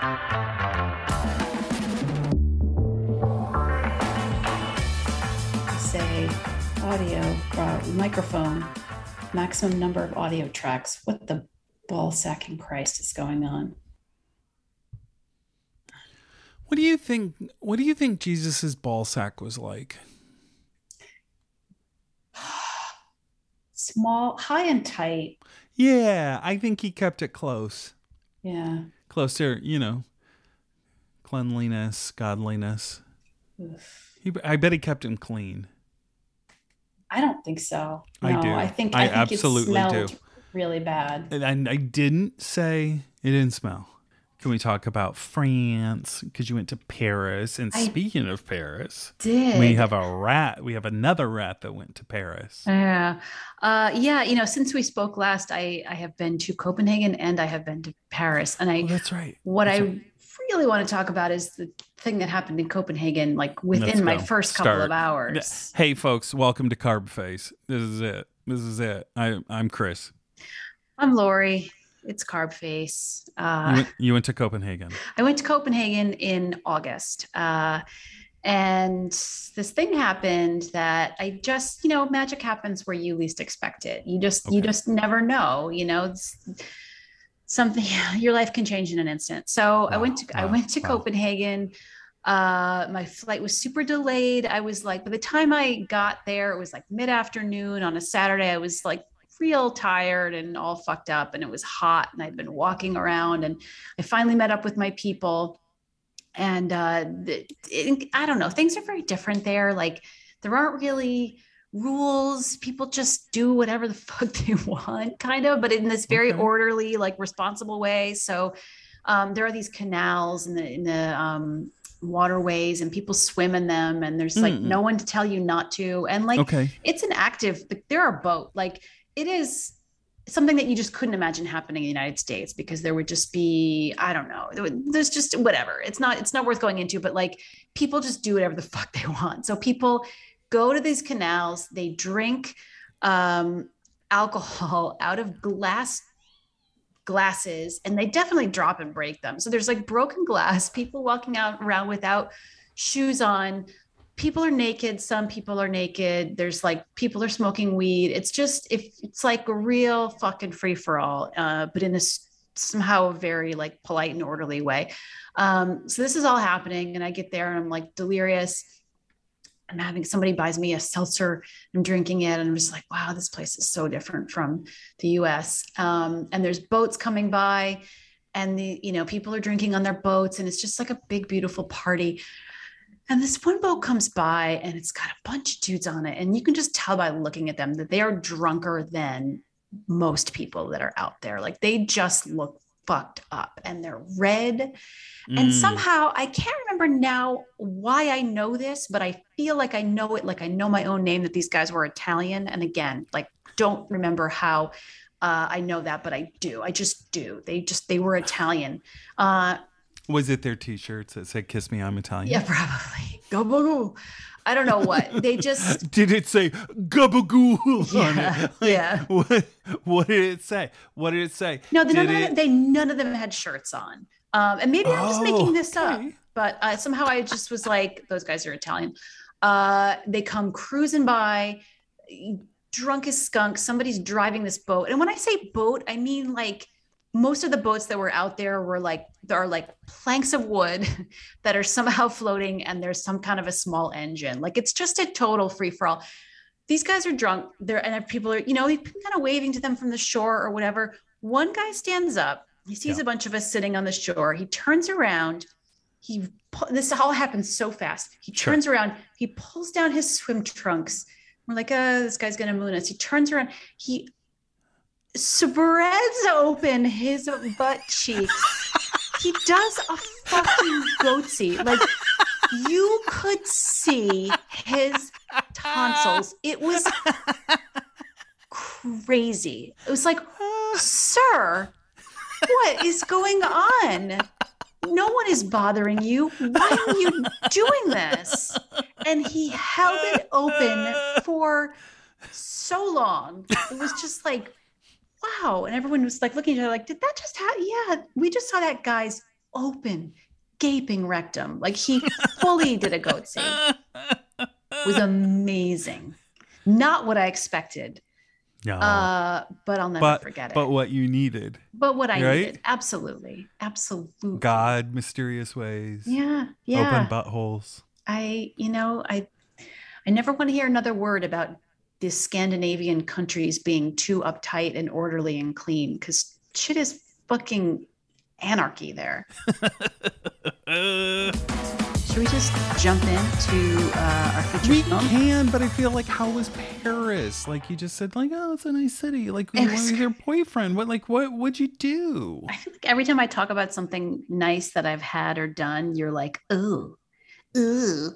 Say audio uh, microphone, maximum number of audio tracks. What the ball sacking Christ is going on? What do you think? What do you think Jesus's ball sack was like? Small, high and tight. Yeah, I think he kept it close, Yeah. Closer. You know, cleanliness, godliness. Oof. He, I bet he kept him clean. I don't think so. I do. I think I I, think absolutely do. really bad. And I didn't say it didn't smell. Can we talk about France? Because you went to Paris. And I speaking of Paris, Did we have a rat. We have another rat that went to Paris. Yeah. Uh, yeah. You know, since we spoke last, I, I have been to Copenhagen and I have been to Paris. And I, Oh, that's right. what That's I right. really want to talk about is the thing that happened in Copenhagen, like within my first couple Start. of hours. Hey, folks, welcome to Carb Face. This is it. This is it. I, I'm Chris. I'm Lori. It's Carb Face. You Uh, went, you went to Copenhagen. I went to Copenhagen in August. Uh, and this thing happened that I just, you know, magic happens where you least expect it. You just, you just never know, you know, it's something, your life can change in an instant. So I went to, I went to wow. Copenhagen. Uh, my flight was super delayed. I was like, by the time I got there, it was like mid afternoon on a Saturday. I was like real tired and all fucked up and it was hot and I'd been walking around and I finally met up with my people and uh it, I don't know, things are very different there. Like there aren't really rules. People just do whatever the fuck they want kind of, but in this very Okay. orderly, like responsible way. So um there are these canals in the in the um waterways and people swim in them and there's like Mm. no one to tell you not to and like Okay. it's an active like, there are boat like it is something that you just couldn't imagine happening in the united states because there would just be i don't know there's just whatever. It's not it's not worth going into but like people just do whatever the fuck they want. So people go to these canals they drink um alcohol out of glass glasses and they definitely drop and break them. So there's like broken glass people walking out around without shoes on people are naked some people are naked. There's like people are smoking weed. It's just if it's like a real fucking free for all uh, but in this somehow a very like polite and orderly way. Um, so this is all happening and i get there and i'm like delirious. I'm having somebody buys me a seltzer. I'm drinking it and i'm just like wow this place is so different from the us um, and there's boats coming by and the you know people are drinking on their boats and it's just like a big beautiful party and this one boat comes by and it's got a bunch of dudes on it. And you can just tell by looking at them that they are drunker than most people that are out there. Like they just look fucked up and they're red. And Mm. somehow I can't remember now why I know this, but I feel like I know it. Like I know my own name that these guys were Italian. And again, like don't remember how uh, I know that, but I do. I just do. They just, they were Italian. Uh, Was it their T-shirts that said "Kiss Me, I'm Italian"? yeah, probably. Go boo. I don't know what. They just Did it say "gabagoo" on Yeah, it? Like, yeah. What, what did it say? What did it say? no, they, none Did of them, they none of them had shirts on. Um, and maybe I'm just making Oh, this up, but uh, somehow I just was like, those guys are Italian. Uh, they come cruising by, drunk as skunks. Somebody's driving this boat, and when I say boat, I mean like most of the boats that were out there were like there are like planks of wood that are somehow floating, and there's some kind of a small engine. Like it's just a total free for all. These guys are drunk. They're and people are, you know, kind of waving to them from the shore or whatever. One guy stands up. He sees Yeah. a bunch of us sitting on the shore. He turns around. He this all happens so fast. He Sure. turns around. He pulls down his swim trunks. We're like, oh, this guy's gonna moon us. He turns around. He spreads open his butt cheeks. he does a fucking goatse. Like you could see his tonsils. It was crazy. It was like, sir, what is going on? No one is bothering you. Why are you doing this? And he held it open for so long. It was just like, wow. And everyone was like looking at each other like, did that just happen? Yeah, we just saw that guy's open, gaping rectum. Like he fully did a goat It was amazing. Not what I expected. no. Uh, but I'll never but forget it. but what you needed. But what I right? needed. Absolutely. Absolutely. God, mysterious ways. Yeah. Yeah. Open buttholes. I, you know, I I never want to hear another word about the Scandinavian countries being too uptight and orderly and clean because shit is fucking anarchy there. Should we just jump into uh, our feature we film? can, but I feel like how was Paris? Like you just said, like oh, it's a nice city. Like you It was- your boyfriend. What like what would you do? I feel like every time I talk about something nice that I've had or done, you're like, ooh, ooh.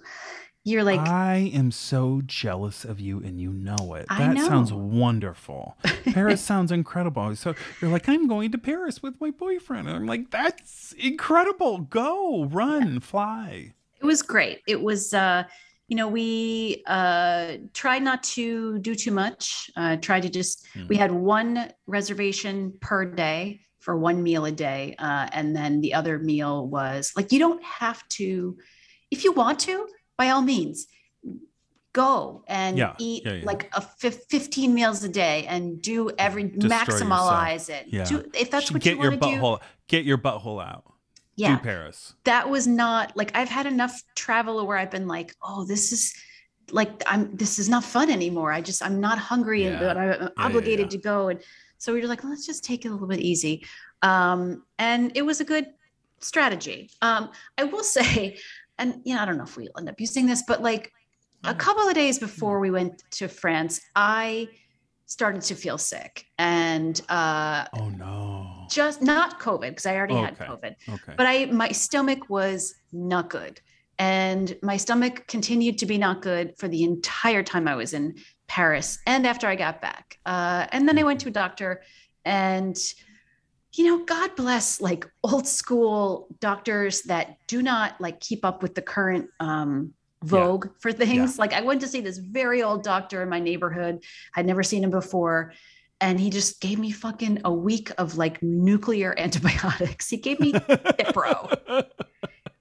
You're like, I am so jealous of you, and you know it. I That sounds wonderful. Paris sounds incredible. So you're like, I'm going to Paris with my boyfriend. And I'm like, that's incredible. Go, run, fly. it was great. It was, uh, you know, we uh, tried not to do too much. Uh, tried to just, Hmm. we had one reservation per day for one meal a day. Uh, and then the other meal was like, you don't have to, if you want to, by all means, go and Yeah, eat yeah, yeah. like a 15 meals a day and do every, maximize it. Yeah. Do, if that's what get you your want to do. butthole, get your butthole out. Yeah Do Paris. that was not like I've had enough travel where I've been like, oh, this is like I'm this is not fun anymore. I just I'm not hungry and but I'm obligated to go. And so we were like, let's just take it a little bit easy. Um, and it was a good strategy. Um, I will say, and you know, I don't know if we'll end up using this, but like a couple of days before we went to France, I started to feel sick and uh Oh no. just not COVID because I already had COVID Okay. but I my stomach was not good. And my stomach continued to be not good for the entire time I was in Paris and after I got back. Uh, and then I went to a doctor and you know, God bless like old school doctors that do not like keep up with the current um vogue for things. Like I went to see this very old doctor in my neighborhood. I'd never seen him before. And he just gave me fucking a week of like nuclear antibiotics. He gave me Cipro.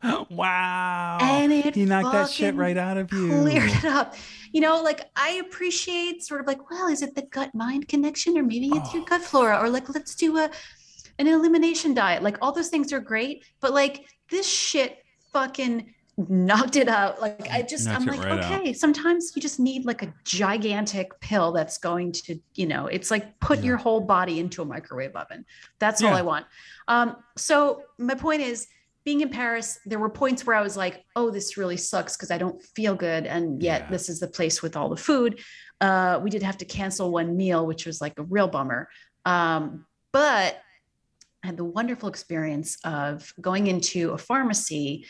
wow. and it he knocked that shit right out of you. cleared it up. You know, like I appreciate sort of like, well, is it the gut mind connection or maybe it's your Oh. gut flora or like let's do a an elimination diet. Like all those things are great, but like this shit fucking knocked it out. Like I just Knocked I'm like, right out. okay, sometimes you just need like a gigantic pill that's going to, you know, it's like put Yeah. your whole body into a microwave oven. That's all I want. Um, so my point is being in Paris, there were points where I was like, oh, this really sucks because I don't feel good. And yet Yeah. this is the place with all the food. Uh, we did have to cancel one meal, which was like a real bummer. Um, but I had the wonderful experience of going into a pharmacy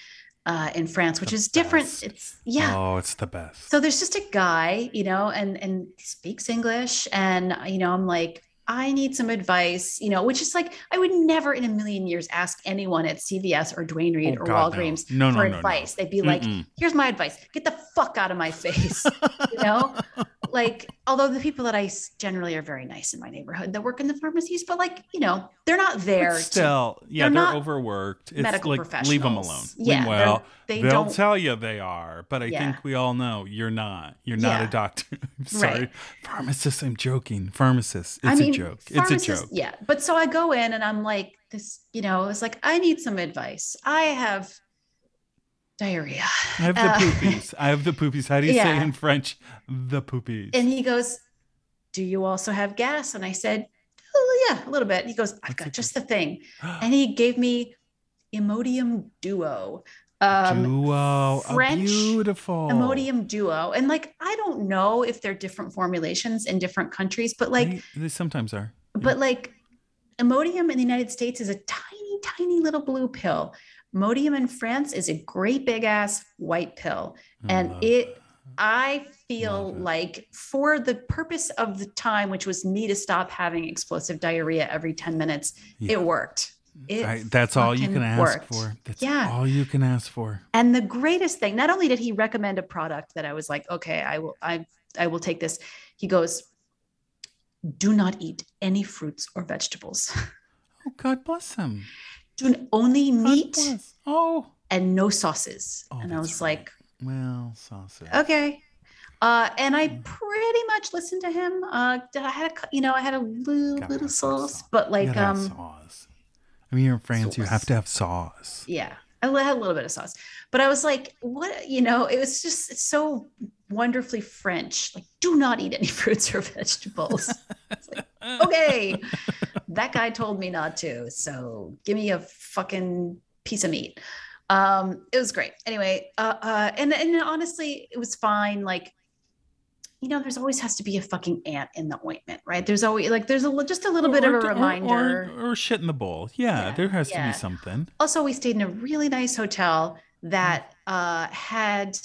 uh, in France, which The is different. best. It's yeah. Oh, it's the best. So there's just a guy, you know, and and speaks English, and you know, I'm like, I need some advice, you know, which is like I would never in a million years ask anyone at CVS or Duane Reade Oh, or God. Walgreens No, no, for no, no. advice. They'd be like, Mm-mm. "Here's my advice: get the fuck out of my face," you know. Like, although the people that i generally are very nice in my neighborhood that work in the pharmacies, but like, you know, they're not there. But to- still, yeah, they're they're, overworked. It's medical like professionals. leave them alone. Yeah, well, they they'll don't. tell you they are, but I Yeah. think we all know you're not. You're not Yeah. a doctor. I'm sorry, Right. pharmacist. I'm joking. Pharmacist. It's I mean, a joke. It's a joke. Yeah. But so I go in and I'm like, this, you know, it's like, I need some advice. I have diarrhea. I have the Uh, poopies. I have the poopies. How do you say in French? The poopies. And he goes, Do you also have gas? And I said, Oh, yeah, a little bit. He goes, I've What's got just the thing. And he gave me Imodium Duo. Um, Duo. French beautiful. Imodium Duo. And like, I don't know if they're different formulations in different countries, but like, They, they sometimes are. But like Imodium in the United States is a tiny, tiny little blue pill. Imodium in France is a great big ass white pill. And it-. I feel like for the purpose of the time, which was me to stop having explosive diarrhea every 10 minutes, Yeah. it worked. It I- that's all you can ask worked. for. That's Yeah. all you can ask for. And the greatest thing, not only did he recommend a product that I was like, okay, I will, I, I will take this. He goes, do not eat any fruits or vegetables. Oh, God bless him. Only meat Oh. and no sauces. Oh, and I was right. like, Well, sausage. okay. Uh, and I Mm. pretty much listened to him. Uh, I had a, you know, I had a little Gotta little sauce, sauce. but like, um, sauce. I mean, you're in France. You have to have sauce. yeah, I had a little bit of sauce, but I was like, what, you know, it was just it's so wonderfully French. Like, do not eat any fruits or vegetables. Like, okay, that guy told me not to, so give me a fucking piece of meat. Um, it was great. Anyway, uh, uh, and and honestly, it was fine. Like, you know, there's always has to be a fucking ant in the ointment, right? There's always like there's a just a little bit of a or- or- reminder. Or, or shit in the bowl. Yeah, Yeah, there has to be something. also we stayed in a really nice hotel that uh, had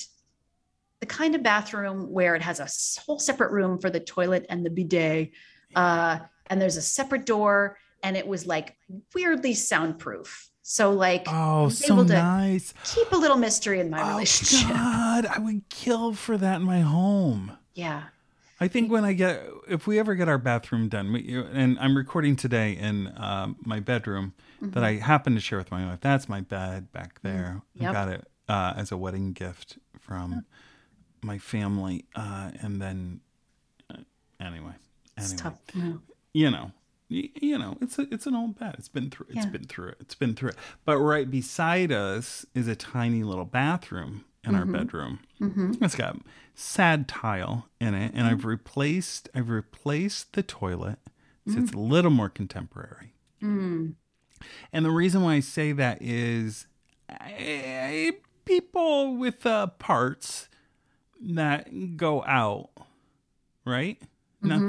the kind of bathroom where it has a whole separate room for the toilet and the bidet uh, and there's a separate door and it was like weirdly soundproof so like Oh, so able to nice. keep a little mystery in my Oh, relationship God, I would kill for that in my home. yeah I think when I get, if we ever get our bathroom done, we, and I'm recording today in um, my bedroom that I happen to share with my wife. That's my bed back there. I Yep. got it uh, as a wedding gift from my family, uh, and then uh, anyway, it's anyway, tough no. You know. You know, it's a, it's an old bed. It's been through. It's Yeah. been through it. It's been through it. But right beside us is a tiny little bathroom in our bedroom. hmm It's got sad tile in it, and I've replaced I've replaced the toilet so it's a little more contemporary. mm. And the reason why I say that is I, people with uh, parts that go out, right? Not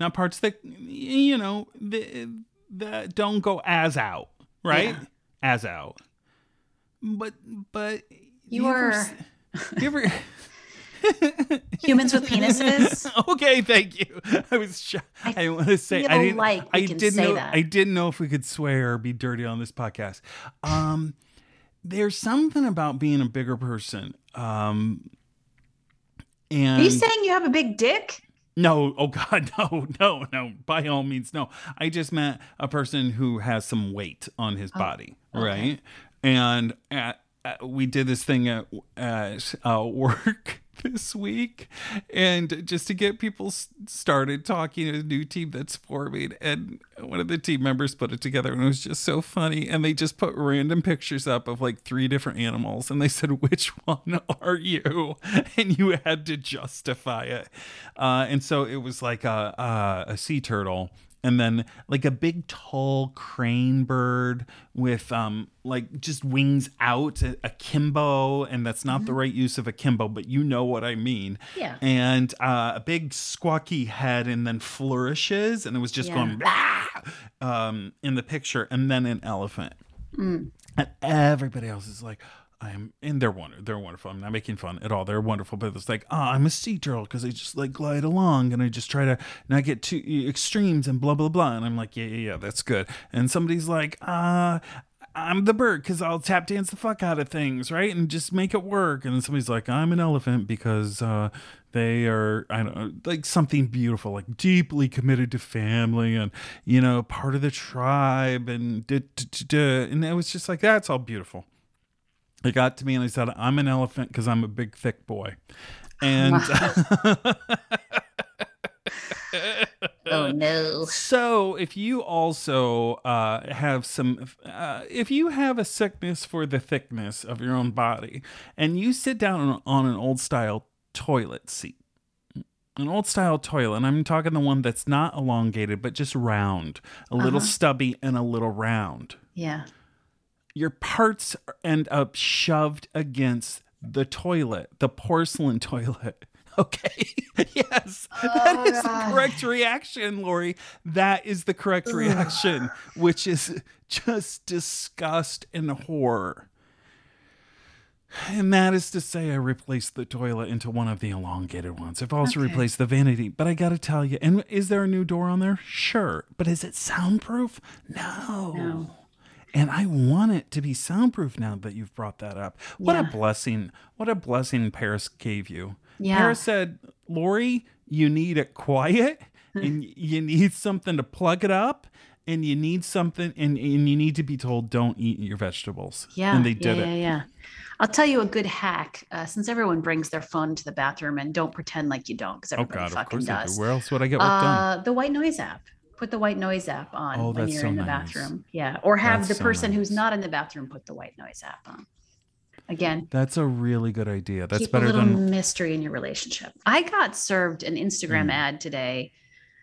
Not parts that you know that, that don't go as out, right? Yeah. As out. But but You ever are- you ever humans with penises okay, thank you. I was shy. I, I didn't want to say. I didn't. like I didn't know. that. I didn't know if we could swear or be dirty on this podcast. Um, there's something about being a bigger person. Um, and are you saying you have a big dick no, oh God, no, no, no. By all means, no. I just meant a person who has some weight on his body, Oh, okay. right? And at, at- we did this thing at, at uh, work this week, and just to get people started talking to a new team that's forming, and one of the team members put it together, and it was just so funny. And they just put random pictures up of like three different animals, and they said, "Which one are you?" And you had to justify it. Uh, and so it was like a, a a sea turtle, and then like a big tall crane bird with um like just wings out, a, a kimbo, and that's not the right use of a kimbo, but you know what I mean. Yeah. And uh, a big squawky head, and then flourishes, and it was just Yeah. going blah um, in the picture, and then an elephant Mm. and everybody else is like i'm and they're wonder they're wonderful i'm not making fun at all they're wonderful but it's like oh i'm a sea turtle because i just like glide along and i just try to not get too extremes and blah blah blah and i'm like yeah yeah yeah that's good and somebody's like uh I'm the bird because I'll tap dance the fuck out of things, right? And just make it work. And then somebody's like, I'm an elephant because uh, they are, I don't know, like something beautiful, like deeply committed to family and, you know, part of the tribe. And, and it was just like, that's all beautiful. It got to me and I said, I'm an elephant because I'm a big, thick boy. And oh no So, if you also uh, have some, uh, if you have a sickness for the thickness of your own body, and you sit down on, on an old style toilet seat, an old style toilet, and I'm talking the one that's not elongated but just round, a little Uh-huh. stubby and a little round, yeah your parts end up shoved against the toilet, the porcelain toilet. Okay. yes. that Oh, is the correct reaction, Lori. That is the correct reaction, which is just disgust and horror. And that is to say, I replaced the toilet into one of the elongated ones. I've also Okay. replaced the vanity, but I got to tell you, and is there a new door on there? Sure. But is it soundproof? No. No. And I want it to be soundproof now that you've brought that up. What a blessing. What a blessing Paris gave you. Yeah. Paris said, Lori, you need it quiet and you need something to plug it up and you need something, and, and you need to be told, don't eat your vegetables. Yeah. And they did yeah, it. Yeah, yeah. I'll tell you a good hack. Uh, since everyone brings their phone to the bathroom, and don't pretend like you don't, because Oh, everybody God, of fucking does. do. Where else would I get work done? Uh, the white noise app. Put the white noise app on Oh, when you're so in the nice. bathroom. Yeah. Or have That's the so person who's not in the bathroom put the white noise app on. Again, That's a really good idea. That's keep a better little than mystery in your relationship. I got served an Instagram Mm. ad today.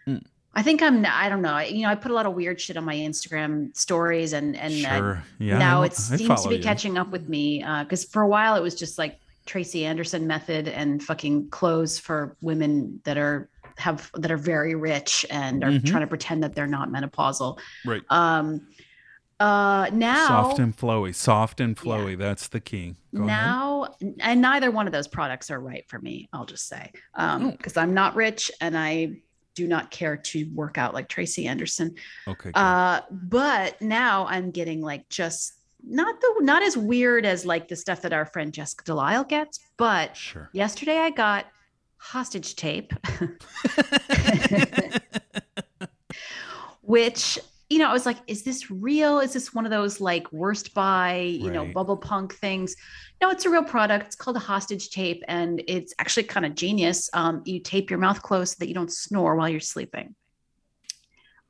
Mm. I think I'm. I don't know. You know, I put a lot of weird shit on my Instagram stories, and and uh, sure. Yeah. now it seems to be you. catching up with me because for a while it was just like Tracy Anderson method and fucking clothes for women that are have that are very rich and are Mhm. trying to pretend that they're not menopausal. Right. Um, uh, now soft and flowy. Soft and flowy. That's the key. Go ahead. now and neither one of those products are right for me. I'll just say um, Oh. because I'm not rich and I do not care to work out like Tracy Anderson. Okay. Uh, but now I'm getting like just not the not as weird as like the stuff that our friend Jessica Delisle gets, but sure. yesterday I got hostage tape, which you know I was like, is this real? Is this one of those like worst buy you know bubble punk things? No, it's a real product. It's called a hostage tape, and it's actually kind of genius. Um, you tape your mouth closed so that you don't snore while you're sleeping.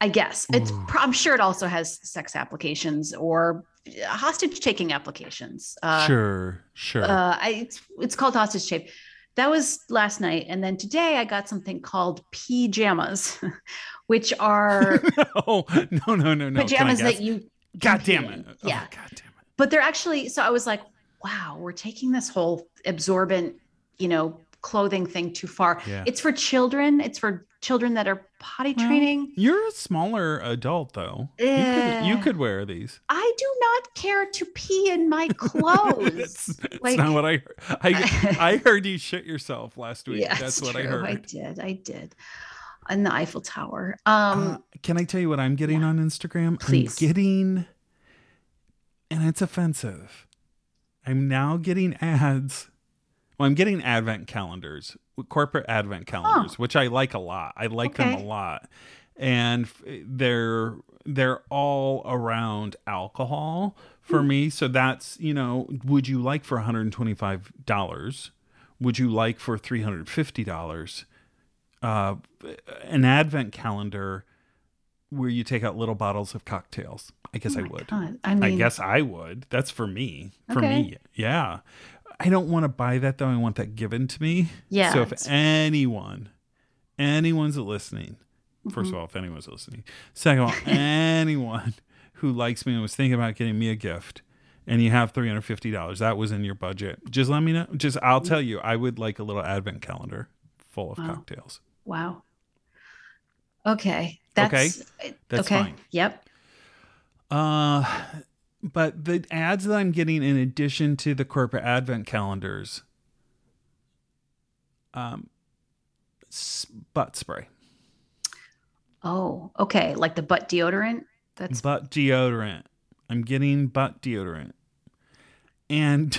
I guess it's. I'm sure it also has sex applications or hostage taking applications. Uh, sure. Sure. uh, I, it's, it's called hostage tape. That was last night, and then today I got something called pajamas, which are no, no, no, no, no. Pajamas that you. God damn it. Oh, Yeah, God damn it. but they're actually. So I was like, wow, we're taking this whole absorbent, you know, clothing thing too far. Yeah. It's for children. It's for children that are potty Well, training. You're a smaller adult, though. You could, you could wear these. I do not care to pee in my clothes. that's that's Like- not what I heard. I, I heard you shit yourself last week. yeah, that's what I true. heard. I did. I did. On the Eiffel Tower. Um, Uh, can I tell you what I'm getting yeah. on Instagram? Please. I'm getting, and it's offensive. I'm now getting ads. Well, I'm getting advent calendars, corporate advent calendars, which I like a lot. I like them Oh. A lot, and they're they're all around alcohol for Hmm. me. So that's you know, would you like for 125 dollars? Would you like for 350 dollars? Uh, an advent calendar where you take out little bottles of cocktails. I guess oh I would. God. I mean, I guess I would. That's for me. For Okay. me. Yeah. I don't want to buy that though. I want that given to me. Yeah, So if anyone, anyone's listening, 1st Mm-hmm. of all, if anyone's listening, second of all, anyone who likes me and was thinking about getting me a gift, and you have three hundred fifty dollars, that was in your budget. Just let me know. Just I'll tell you, I would like a little advent calendar full of Wow. cocktails. Wow. Okay. That's That's okay. fine. Yep. Uh, but the ads that I'm getting in addition to the corporate advent calendars, um, butt spray, Oh, okay. Like the butt deodorant. That's butt deodorant. I'm getting butt deodorant, and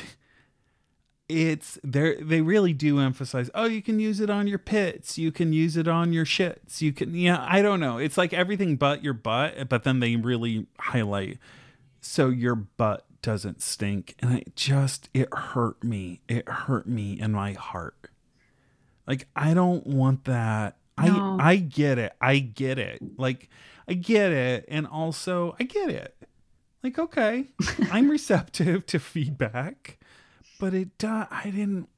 it's they they really do emphasize. Oh, you can use it on your pits. You can use it on your shits. You can yeah. I don't know. It's like everything but your butt, but then they really highlight so your butt doesn't stink and it just it hurt me. It hurt me in my heart. Like i don't want that. No. i i get it. I get it. Like i get it and also i get it. Like okay i'm receptive to feedback but it uh, i didn't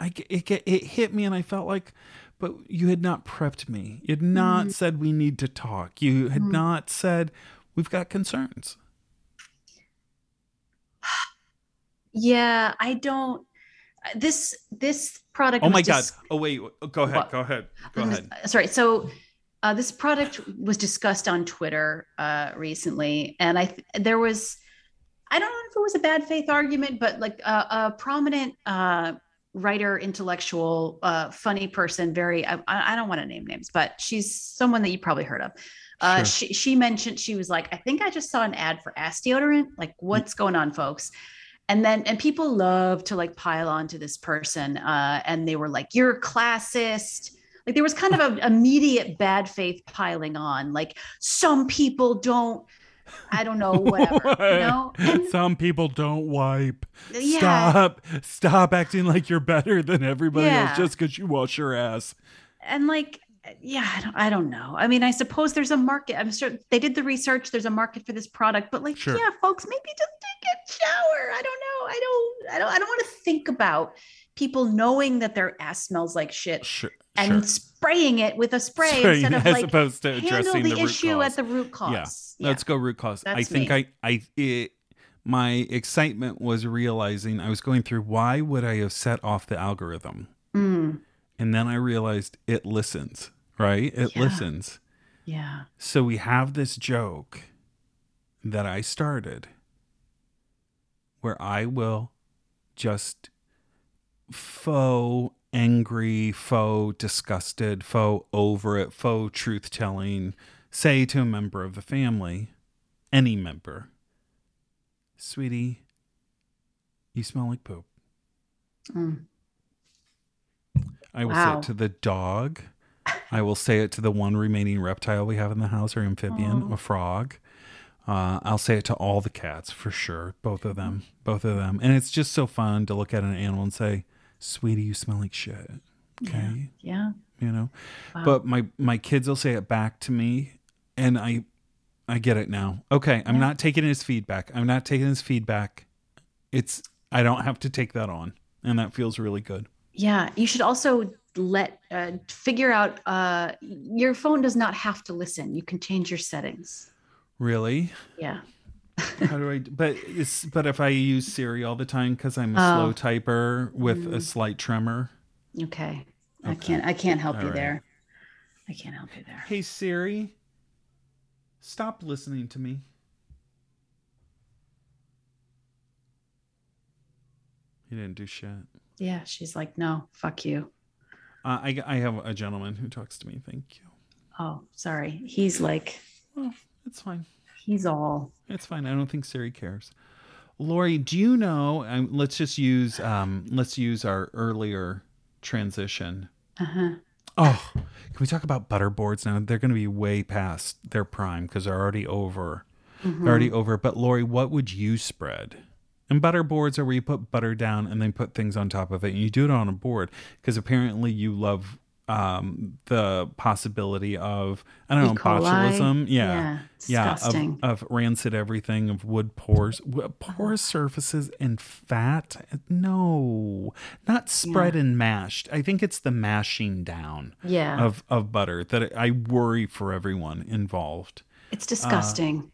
I, it get it hit me and i felt like but you had not prepped me. You had not said we need to talk. You had not said we've got concerns yeah. I don't. This this product. Oh my god! dis- Oh wait, go ahead, What? go ahead, go ahead. Sorry. So. Uh, this product was discussed on Twitter uh, recently, and I th- there was, I don't know if it was a bad faith argument, but like a, a prominent uh, writer, intellectual, uh, funny person, very I, I don't want to name names, but she's someone that you probably heard of. Uh, Sure. she, she mentioned she was like, I think I just saw an ad for ass deodorant. Like, what's going on, folks? And then and people love to like pile on to this person, uh, and they were like, "You're a classist." Like there was kind of an immediate bad faith piling on. Like some people don't, I don't know, whatever. you know? And Some people don't wipe. Yeah. Stop. Stop acting like you're better than everybody Yeah. else just because you wash your ass. and like yeah I don't, I don't know i mean i suppose there's a market i'm sure they did the research there's a market for this product but like Sure. yeah folks maybe just take a shower i don't know i don't i don't i don't want to think about people knowing that their ass smells like shit Sure. and sure. spraying it with a spray Spraying instead of as like opposed to addressing the, the, issue cause. at the root cause Yeah. Let's go root cause. I think me. I I it my excitement was realizing I was going through why would I have set off the algorithm? And then I realized it listens, right? It Yeah. listens. yeah So we have this joke that I started where I will just faux angry, faux disgusted, faux over it, faux truth telling say to a member of the family, any member, sweetie, you smell like poop. Mm. I will say it to the dog. I will say it to the one remaining reptile we have in the house, or amphibian, Aw. a frog. Uh, I'll say it to all the cats for sure, both of them, both of them, and it's just so fun to look at an animal and say, "Sweetie, you smell like shit." Okay, yeah you know. Wow. But my my kids will say it back to me, and I I get it now. Okay, I'm Yeah. not taking his feedback. I'm not taking his feedback. It's I don't have to take that on, and that feels really good. Yeah, you should also let uh, figure out uh, your phone does not have to listen. You can change your settings. Really. Yeah. How do I? But but if I use Siri all the time because I'm a Oh. slow typer with a Mm. slight tremor. Okay. I can't. I can't help All you right. there. I can't help you there. Hey Siri, stop listening to me. He didn't do shit. Yeah, she's like, no, fuck you. Uh, I I have a gentleman who talks to me. Thank you. Oh, sorry. He's like, Well, it's fine. he's all. It's fine. I don't think Siri cares. Lori, do you know? Um, let's just use um, let's use our earlier transition. Uh-huh. Oh, can we talk about butterboards now? They're going to be way past their prime because they're already over. Mhm. They're already over. But Lori, what would you spread? And butter boards are where you put butter down and then put things on top of it, and you do it on a board because apparently you love um, the possibility of I don't E. know botulism. Yeah. Yeah. Yeah, of, of rancid everything, of wood pores, porous surfaces, and fat. No, not spread and mashed. I think it's the mashing down yeah. of of butter that I worry for everyone involved. it's disgusting.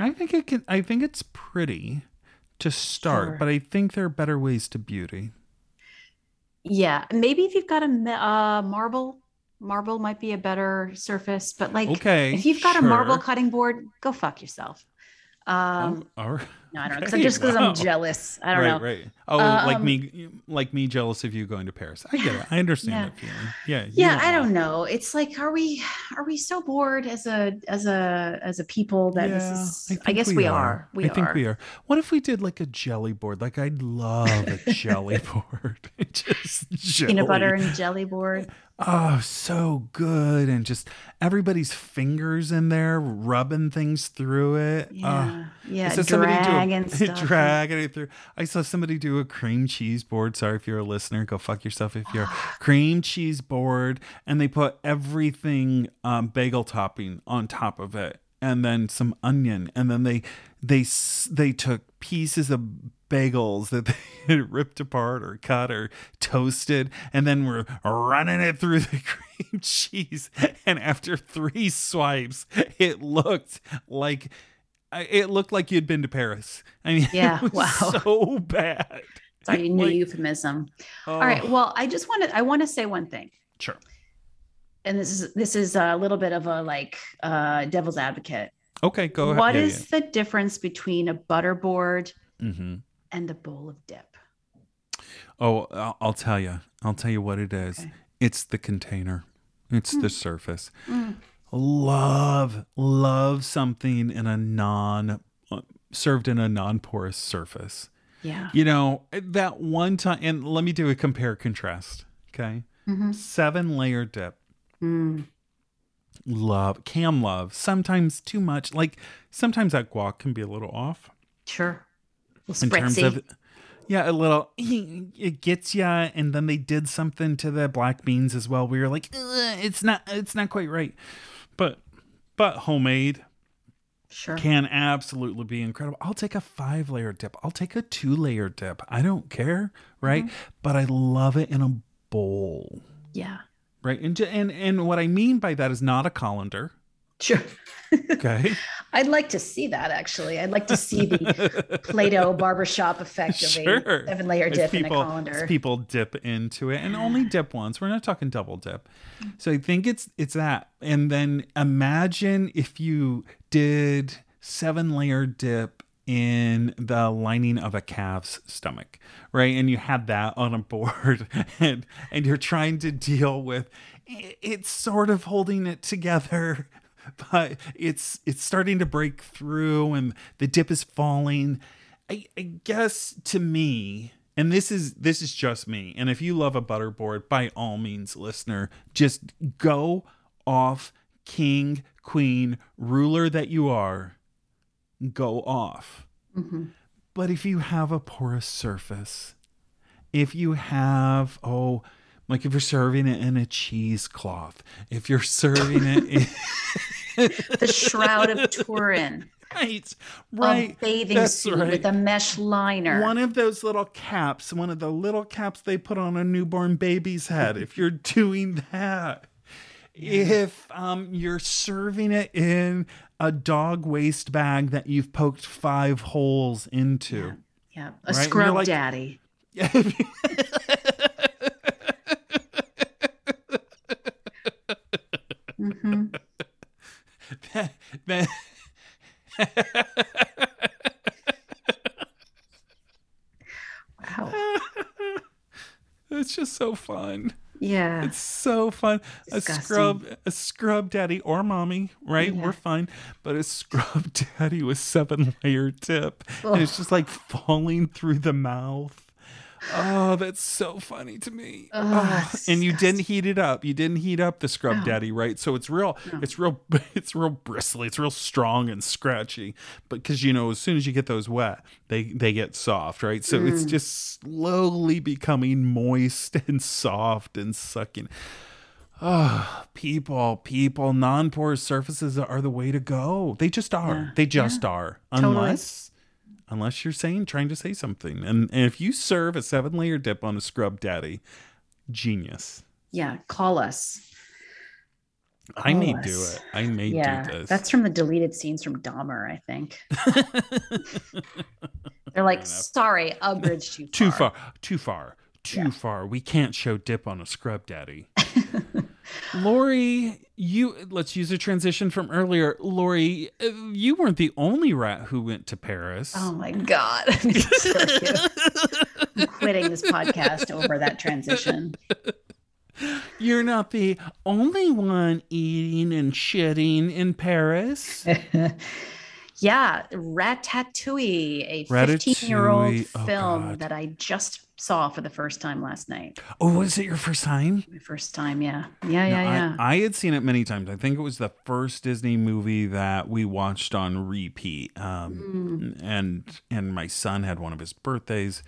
I think it can. I think it's pretty to start, Sure. but I think there are better ways to beauty. yeah. Maybe if you've got a uh, marble, marble might be a better surface. But like, Okay, if you've got a marble cutting board, go fuck yourself. Um, Oh, all right. No, I don't know. 'cause okay, just because wow. I'm jealous. I don't right, know. right. Oh, like Um, me, like me, jealous of you going to Paris. I get it. I understand Yeah. that feeling. Yeah. yeah i don't know it's like are we are we so bored as a as a as a people that this is i, think guess we, are. we I think we are. What if we did like a jelly board? Like I'd love a jelly board. just jelly. peanut butter and jelly board Oh, so good. And just everybody's fingers in there rubbing things through it. Oh, yeah yeah I do a- dragging stuff dragging it through. I saw somebody do a cream cheese board. Sorry if you're a listener, go fuck yourself if you're cream cheese board, and they put everything um, bagel topping on top of it, and then some onion, and then they they they took pieces of bagels that they had ripped apart or cut or toasted, and then we were running it through the cream cheese. And after three swipes, it looked like it looked like you'd been to Paris. I mean, Yeah, it was wow. so bad. sorry new Like, euphemism oh, all right well i just want to i want to say one thing sure. and this is this is a little bit of a like uh devil's advocate Okay, go ahead. What Yeah, is the difference between a butter board yeah. Mhm. And a bowl of dip Oh, I'll, I'll tell you. I'll tell you what it is. Okay. It's the container. It's the surface. Mm. Love, love something in a non served in a non-porous surface. yeah You know, that one time and let me do a compare contrast, okay? Mhm. Seven layer dip. Mm. Love. Cam love. Sometimes too much. Like sometimes that guac can be a little off Sure. In terms of yeah, a little it gets ya and then they did something to the black beans as well. We were like, it's not it's not quite right. But but homemade sure. can absolutely be incredible. I'll take a five layer dip. I'll take a two layer dip. I don't care, right? Mm-hmm. But I love it in a bowl, Yeah. right? And and and what I mean by that is not a colander. Sure. Okay, I'd like to see that actually. I'd like to see the Play-Doh barbershop effect of Sure. a seven layer As dip in a people, colander. people dip into it, and only dip once. We're not talking double dip. Mm-hmm. So I think it's it's that. And then imagine if you did seven layer dip in the lining of a calf's stomach, right? And you had that on a board, and and you're trying to deal with. It's sort of holding it together, but it's it's starting to break through, and the dip is falling. I, I guess to me, and this is this is just me. And if you love a butterboard, by all means, listener, just go off king, queen, ruler that you are, go off. Mhm. But if you have a porous surface, if you have oh like if you're serving it in a cheesecloth, if you're serving it in The shroud of Turin, right, right. a bathing that's suit right. with a mesh liner. One of those little caps, one of the little caps they put on a newborn baby's head. if you're doing that, if um, you're serving it in a dog waste bag that you've poked five holes into. yeah, Right, a you're scrub like- daddy. hmm that- Wow. it's just so fun. Yeah. It's so fun. A scrub, a scrub daddy or mommy, right? Yeah. We're fine. But a scrub daddy with seven layer tip, and it's just like falling through the mouth. Oh, that's so funny to me. Ugh, Oh, and you didn't heat it up. You didn't heat up the scrub No. daddy, right? So it's real. No. It's real. It's real bristly. It's real strong and scratchy. But because you know, as soon as you get those wet, they they get soft, right? So it's Mm. just slowly becoming moist and soft and sucking. Oh, people, people, non-porous surfaces are the way to go. They just are. Yeah. They just are. Totally. Unless unless you're saying trying to say something. And, and if you serve a seven-layer dip on a scrub daddy, genius. Yeah. Call us. I may do it. I may yeah. do this. That's from the deleted scenes from Dahmer, I think. They're like, sorry, a bridge too far. too far. Too far. Too Yeah. far. We can't show dip on a scrub daddy. Lori, you let's use a transition from earlier. Lori, you weren't the only rat who went to Paris. Oh my God. I'm gonna kill you. I'm quitting this podcast over that transition. You're not the only one eating and shitting in Paris. yeah, Ratatouille, a 15 year old oh film God. that I just saw for the first time last night. Oh, was it your first time? My first time, yeah. Yeah, yeah, No, yeah. I, I had seen it many times. I think it was the first Disney movie that we watched on repeat. Um, Mm. and and my son had one of his birthdays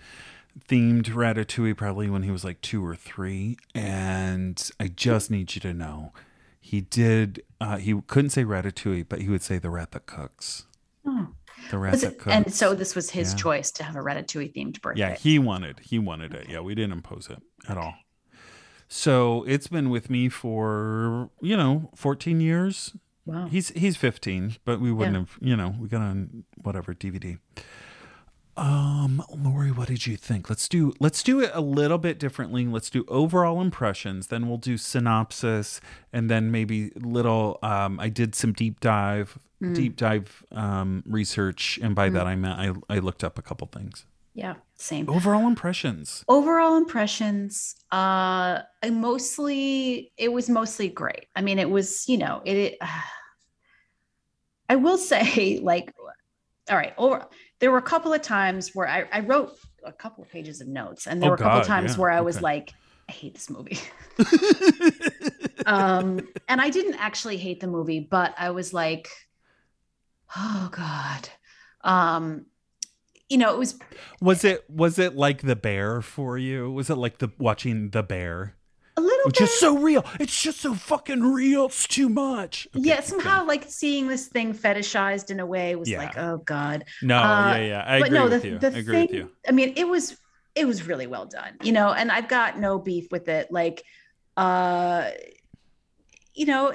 themed Ratatouille probably when he was like two or three. And I just need you to know, he did. Uh, he couldn't say Ratatouille, but he would say the rat that cooks. Oh. The rat Was it- cooks. and so this was his Yeah. choice to have a Ratatouille themed birthday. Yeah, he wanted he wanted it. Yeah, we didn't impose it at all. So it's been with me for you know 14 years. wow. He's he's 15, but we wouldn't Yeah. have you know we got on whatever DVD. Um, Lori, what did you think? Let's do let's do it a little bit differently. Let's do overall impressions, then we'll do synopsis, and then maybe little. Um, I did some deep dive, Mm. deep dive um, research, and by that I meant I I looked up a couple things. Yeah, same. Overall impressions. Overall impressions, uh, I mostly it was mostly great. I mean, it was you know it. it I will say, like, all right, over there were a couple of times where I, I wrote a couple of pages of notes, and there Oh, were a couple of times yeah, where I was okay. like, I hate this movie. um, and I didn't actually hate the movie, but I was like, oh God. Um, you know, it was was it was it like the bear for you? Was it like the watching the bear? Little Which bit. is so real. It's just so fucking real. It's too much. Okay, yeah, okay. somehow like seeing this thing fetishized in a way was Yeah. like, oh God. No, uh, yeah, yeah. I but agree no, with the, you. the I agree thing, with you. I mean, it was it was really well done, you know, and I've got no beef with it. Like, uh, you know,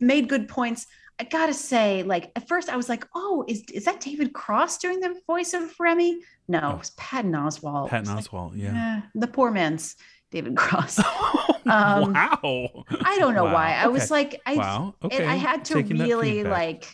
made good points. I gotta say, like at first I was like, oh, is is that David Cross doing the voice of Remy? No, Oh. it was Patton Oswalt. Patton Oswalt, like, yeah. eh, the poor man's David Cross. Um, wow. I don't know Wow, why. I was like, I wow. Okay. I had to Taking really like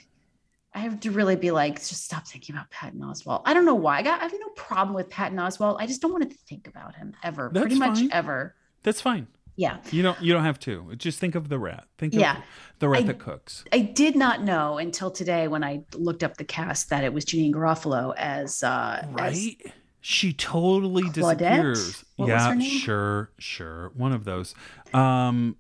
I have to really be like, just stop thinking about Patton Oswalt. I don't know why. I got I have no problem with Patton Oswalt. I just don't want to think about him ever. That's Pretty much fine. ever. That's fine. Yeah. You don't you don't have to. Just think of the rat. Think of Yeah. the rat I- that cooks. I did not know until today when I looked up the cast that it was Janeane Garofalo as uh as- Right? She totally Claudette? disappears. What yeah, her name? sure, sure. One of those. Um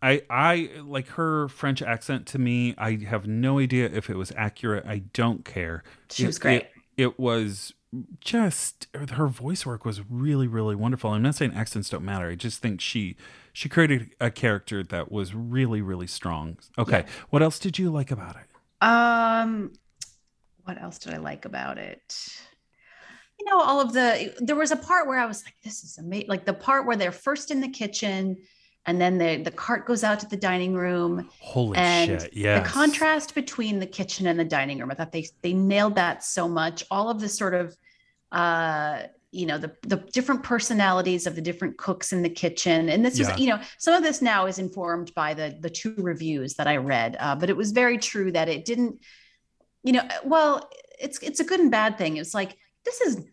I I like her French accent to me. I have no idea if it was accurate. I don't care. she It- was great. It, it was just her voice work was really really wonderful. I'm not saying accents don't matter. I just think she she created a character that was really really strong. Okay, what else did you like about it? Um, what else did I like about it? You know, all of the there was a part where I was like, this is amazing. Like the part where they're first in the kitchen and then the the cart goes out to the dining room Holy and shit! Yeah, the contrast between the kitchen and the dining room. I thought they they nailed that so much. All of the sort of uh you know the the different personalities of the different cooks in the kitchen and this Yeah. was you know some of this now is informed by the the two reviews that i read uh, but it was very true that it didn't you know well it's it's a good and bad thing it's like this is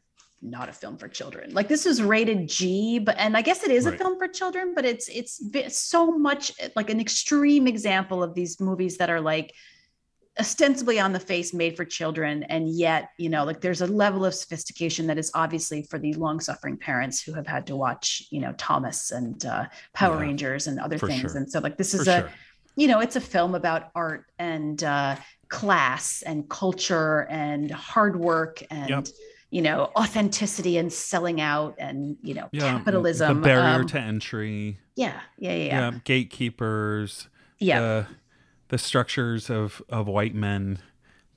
not a film for children like this is rated g but and i guess it is a film for children but it's it's so much like an extreme example of these movies that are like ostensibly on the face made for children and yet you know like there's a level of sophistication that is obviously for the long suffering parents who have had to watch you know thomas and uh, power Yeah, rangers and other things sure. and so like this for is a sure. you know it's a film about art and uh, class and culture and hard work and Yep. You know authenticity and selling out and you know Yeah, capitalism the barrier um, to entry. yeah yeah yeah Yeah, yeah, gatekeepers. yeah. The, the structures of of white men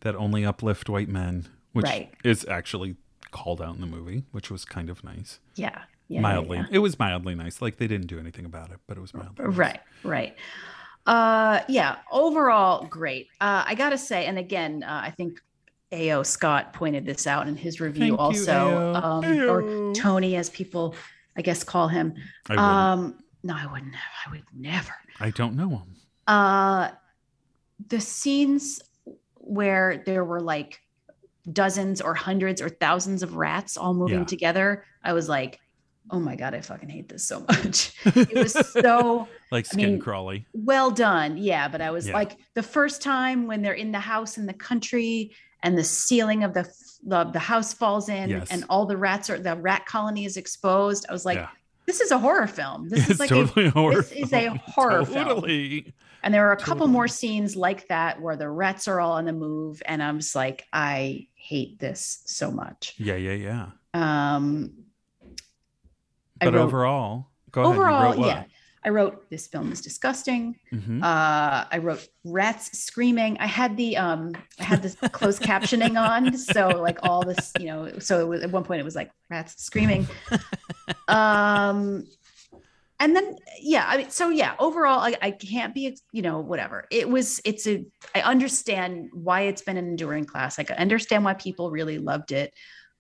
that only uplift white men, which Right. is actually called out in the movie, which was kind of nice. yeah yeah, mildly, it was mildly nice. Like they didn't do anything about it, but it was mildly nice. Right, right. Uh, yeah, overall, great. Uh, I gotta say, and again, uh, I think A.O. Scott pointed this out in his review Thank you, also, A.O.. um, A.O.. or Tony, as people, I guess, call him. I. Um, no, I wouldn't. have. I would never. I don't know him. Uh, the scenes where there were like dozens or hundreds or thousands of rats all moving Yeah. together, I was like, oh my god, I fucking hate this so much. it was so like I mean, crawly. well done yeah but i was Yeah. like the first time when they're in the house in the country and the ceiling of the the, the house falls in Yes. and all the rats are the rat colony is exposed i was like yeah, this is a horror film this is like totally a horror. this is a film. horror film. And there are a couple more scenes like that where the rats are all on the move and i'm just like i hate this so much Yeah, yeah, yeah. um But wrote- overall, go ahead. overall you yeah i wrote this film is disgusting. Mhm. uh i wrote rats screaming. I had the um i had this closed captioning on so like all this you know so it was, at one point it was like rats screaming. Um and then yeah i mean so yeah overall I, I can't be you know whatever. It was it's a i understand why it's been an enduring classic i understand why people really loved it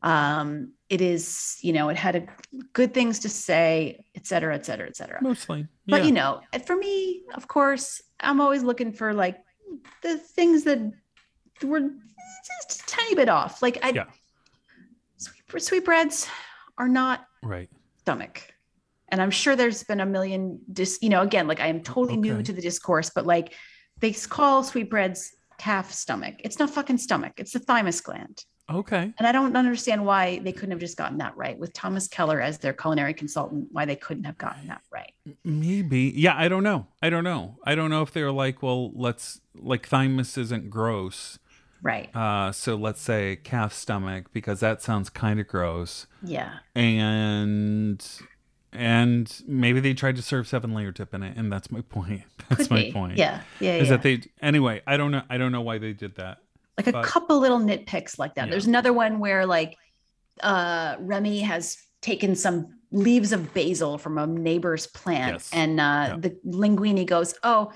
um it is you know it had a, good things to say et cetera et cetera et cetera. Mostly. but you know for me of course i'm always looking for like the things that were just a tiny bit off. Like i Yeah. sweet, sweetbreads are not right. stomach. And i'm sure there's been a million dis you know again like i am totally new to the discourse but like they call sweetbreads calf stomach. It's not fucking stomach. It's the thymus gland Okay. And I don't understand why they couldn't have just gotten that right with Thomas Keller as their culinary consultant, why they couldn't have gotten that right. Maybe. Yeah, I don't know. I don't know. I don't know if they're like, well, let's like thymus isn't gross. Right. Uh so let's say calf stomach because that sounds kind of gross. Yeah. And and maybe they tried to serve seven layer dip in it and that's my point. That's Could my be. point. Yeah. Yeah. Is yeah. that they anyway, I don't know I don't know why they did that. Like a but- couple little nitpicks like that. Yeah. There's another one where like uh Remy has taken some leaves of basil from a neighbor's plant Yes. and uh Yeah. the linguini goes, "Oh,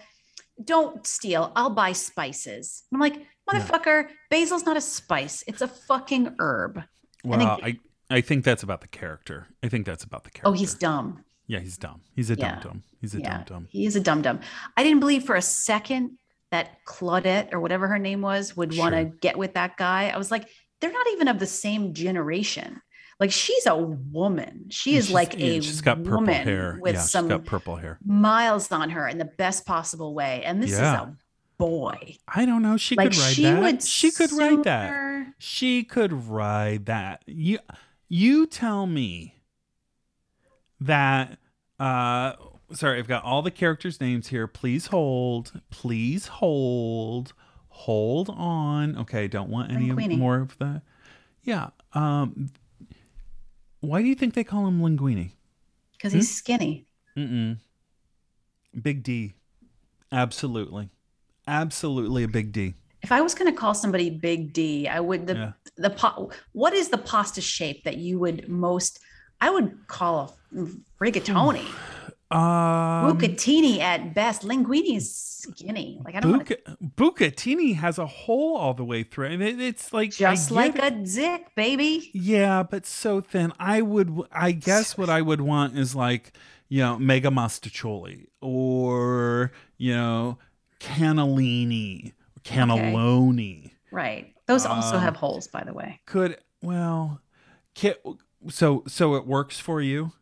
don't steal. I'll buy spices." I'm like, "Motherfucker, basil's not a spice. It's a fucking herb." Well, think- I I think that's about the character. I think that's about the character. Oh, he's dumb. Yeah, he's dumb. He's a Yeah. dumb dumb. He's a yeah. dumb dumb. He is a dumb dum. I didn't believe for a second that Claudette or whatever her name was would want to get with that guy. I was like, they're not even of the same generation. Like she's a woman. She is She's- like yeah, a she's got purple woman hair. with yeah, some got purple hair. miles on her in the best possible way. And this Yeah. is a boy. I don't know. She like could ride she that. would she could ride that. She could ride that. You you tell me that uh sorry, I've got all the characters' names here. Please hold. Please hold. Hold on. Okay, don't want any Linguini. more of that. Yeah. Um why do you think they call him Linguini? Because Hmm? he's skinny. Mm-mm. Big D. Absolutely. Absolutely a big D. If I was going to call somebody Big D, I would the Yeah. the pa- what is the pasta shape that you would most I would call a rigatoni. Um, Bucatini at best. Linguini is skinny. Like I don't want Buca- Bucatini has a hole all the way through, and it, it's like just like get a it. zick, baby. yeah, but so thin. I would, I guess, what I would want is like you know mega mostaccioli or you know cannellini, cannelloni. Right. Those also Um, have holes, by the way. Could well, so so it works for you.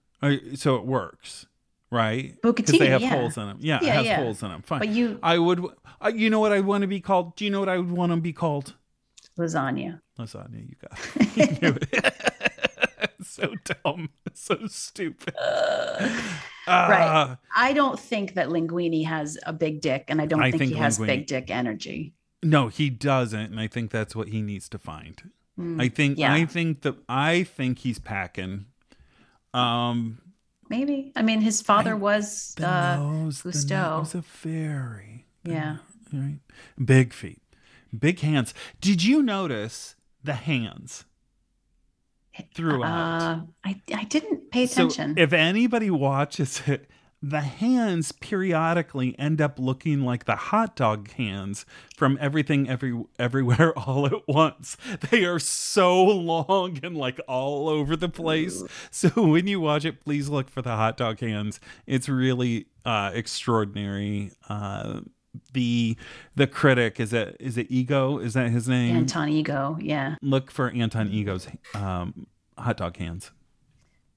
So it works, right? Because they have yeah. holes in them. Yeah, Yeah, it has yeah. holes in them. Fine. But you I would. Uh, you know what I want to be called? Do you know what I would want to be called? lasagna. Lasagna. You got. It. You it. so dumb. So stupid. Right. Ah, I don't think that Linguini has a big dick, and I don't I think, think he has big dick energy. no, he doesn't, and I think that's what he needs to find. Mm, I think. yeah. I think that. I think he's packing. Um. Maybe. I mean, his father was. The Uh, nose. The Gusteau. nose of fairy. yeah. Right. Big feet. Big hands. Did you notice the hands throughout? Uh, I I didn't pay attention. So attention. if anybody watches it, the hands periodically end up looking like the hot dog hands from everything every everywhere all at once. They are so long and like all over the place. So when you watch it, please look for the hot dog hands. It's really uh extraordinary. Uh the the critic is it is it ego is that his name Anton Ego. Yeah, look for anton ego's um hot dog hands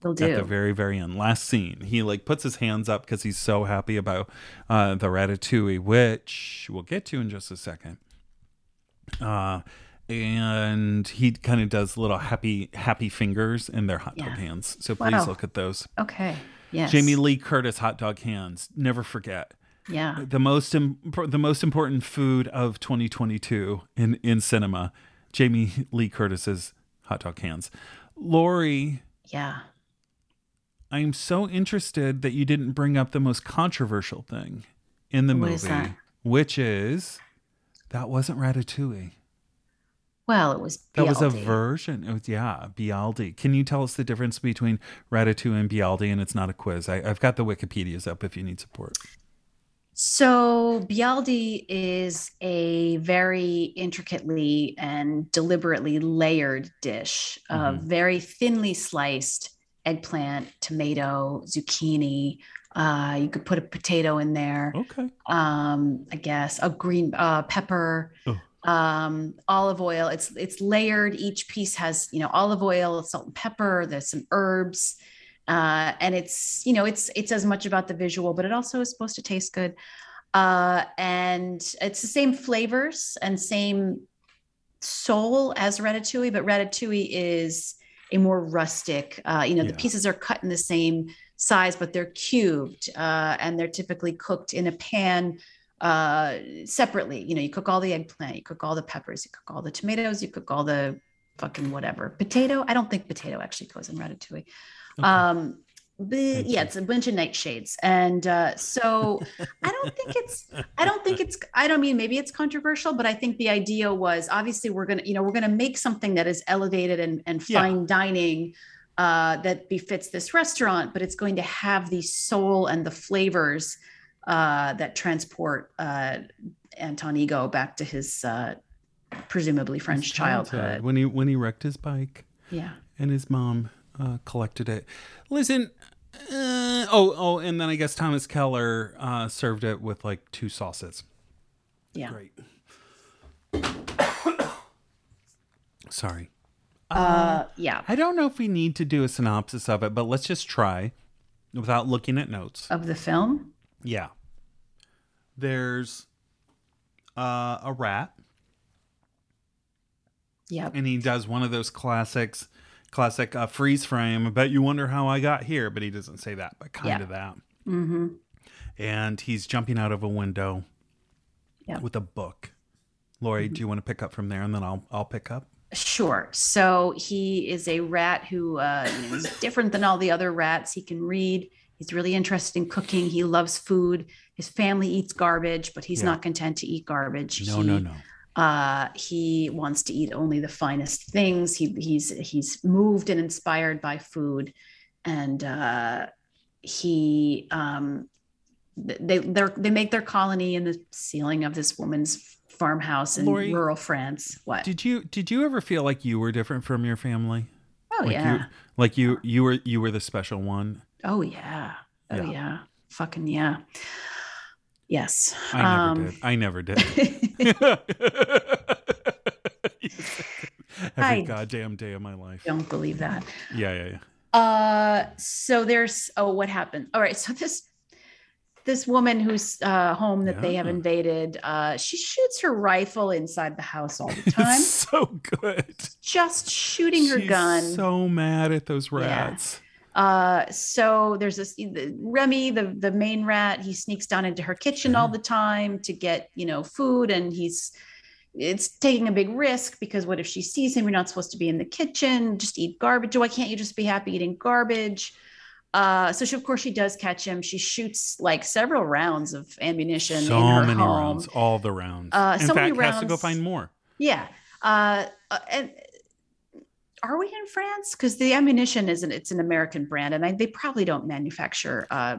they'll at the very very end last scene he like puts his hands up because he's so happy about uh the ratatouille which we'll get to in just a second uh and he kind of does little happy happy fingers in their hot dog hands so please Wow. look at those Okay. Yes. jamie lee curtis hot dog hands never forget Yeah. the most Im- the most important food of 2022 in in cinema jamie lee curtis's hot dog hands lori Yeah. I'm so interested that you didn't bring up the most controversial thing in the What movie, is which is that wasn't Ratatouille. Well, it was. That was a version. It was, yeah, Byaldi. Can you tell us the difference between Ratatouille and Byaldi? And it's not a quiz. I, I've got the Wikipedia's up if you need support. So Byaldi is a very intricately and deliberately layered dish of Mhm. very thinly sliced eggplant, tomato, zucchini. Uh, you could put a potato in there. Okay. um i guess a green uh pepper Oh. um olive oil it's it's layered each piece has you know olive oil salt and pepper there's some herbs uh and it's you know it's it's as much about the visual but it also is supposed to taste good uh and it's the same flavors and same soul as ratatouille, but ratatouille is a more rustic. Uh, you know, the pieces are cut in the same size, but they're cubed uh, and they're typically cooked in a pan uh, separately. You know, you cook all the eggplant, you cook all the peppers, you cook all the tomatoes, you cook all the fucking whatever. Potato. I don't think potato actually goes in ratatouille. Okay. Um, but yeah, it's a bunch of nightshades, and uh, so I don't think it's. I don't think it's. I don't mean maybe it's controversial, but I think the idea was obviously we're gonna, you know, we're gonna make something that is elevated and and Yeah. fine dining uh, that befits this restaurant, but it's going to have the soul and the flavors uh, that transport uh, Anton Ego back to his uh, presumably French His childhood. when he when he wrecked his bike Yeah. and his mom uh, collected it. Listen, uh, oh oh, and then I guess Thomas Keller uh, served it with like two sauces. Yeah. Great. Sorry. Uh, yeah. I don't know if we need to do a synopsis of it, but let's just try without looking at notes. Of the film. Yeah. There's uh, a rat, Yep. and he does one of those classics, classic uh, freeze frame. I bet you wonder how I got here, but he doesn't say that, but kind Yeah. of that. Mm-hmm. And he's jumping out of a window Yeah. Mm-hmm. with a book. Lori, do you want to pick up from there, and then I'll I'll pick up. Sure. So he is a rat who uh, you know, is different than all the other rats. He can read. He's really interested in cooking. He loves food. His family eats garbage, but he's Yeah. not content to eat garbage. No, he, no, no. Uh, he wants to eat only the finest things. He, he's he's moved and inspired by food, and uh, he um, th- they they they make their colony in the ceiling of this woman's farmhouse in Lori, rural France. What? Did you did you ever feel like you were different from your family? oh like yeah. you like you you were you were the special one. Oh yeah. Oh Yeah. yeah. Fucking yeah. Yes. I never Um, did. I never did. Every I- goddamn day of my life. don't believe that. Yeah, yeah, yeah. Uh so there's oh what happened? All right, so this this woman whose uh, home that they have invaded, uh, she shoots her rifle inside the house all the time, so good. just shooting her She's gun. So mad at those Yeah. rats. Uh, so there's this the, Remy, the the main rat. He sneaks down into her kitchen all the time to get you know food, and he's it's taking a big risk because what if she sees him? You're not supposed to be in the kitchen. Just eat garbage. Why can't you just be happy eating garbage? Uh, so she, of course, she does catch him. She shoots like several rounds of ammunition So in her many home. rounds, all the rounds. Uh, in so many fact, has to go find more. Yeah. Uh, uh, and are we in France? Because the ammunition isn't. It's an American brand, and I, they probably don't manufacture uh,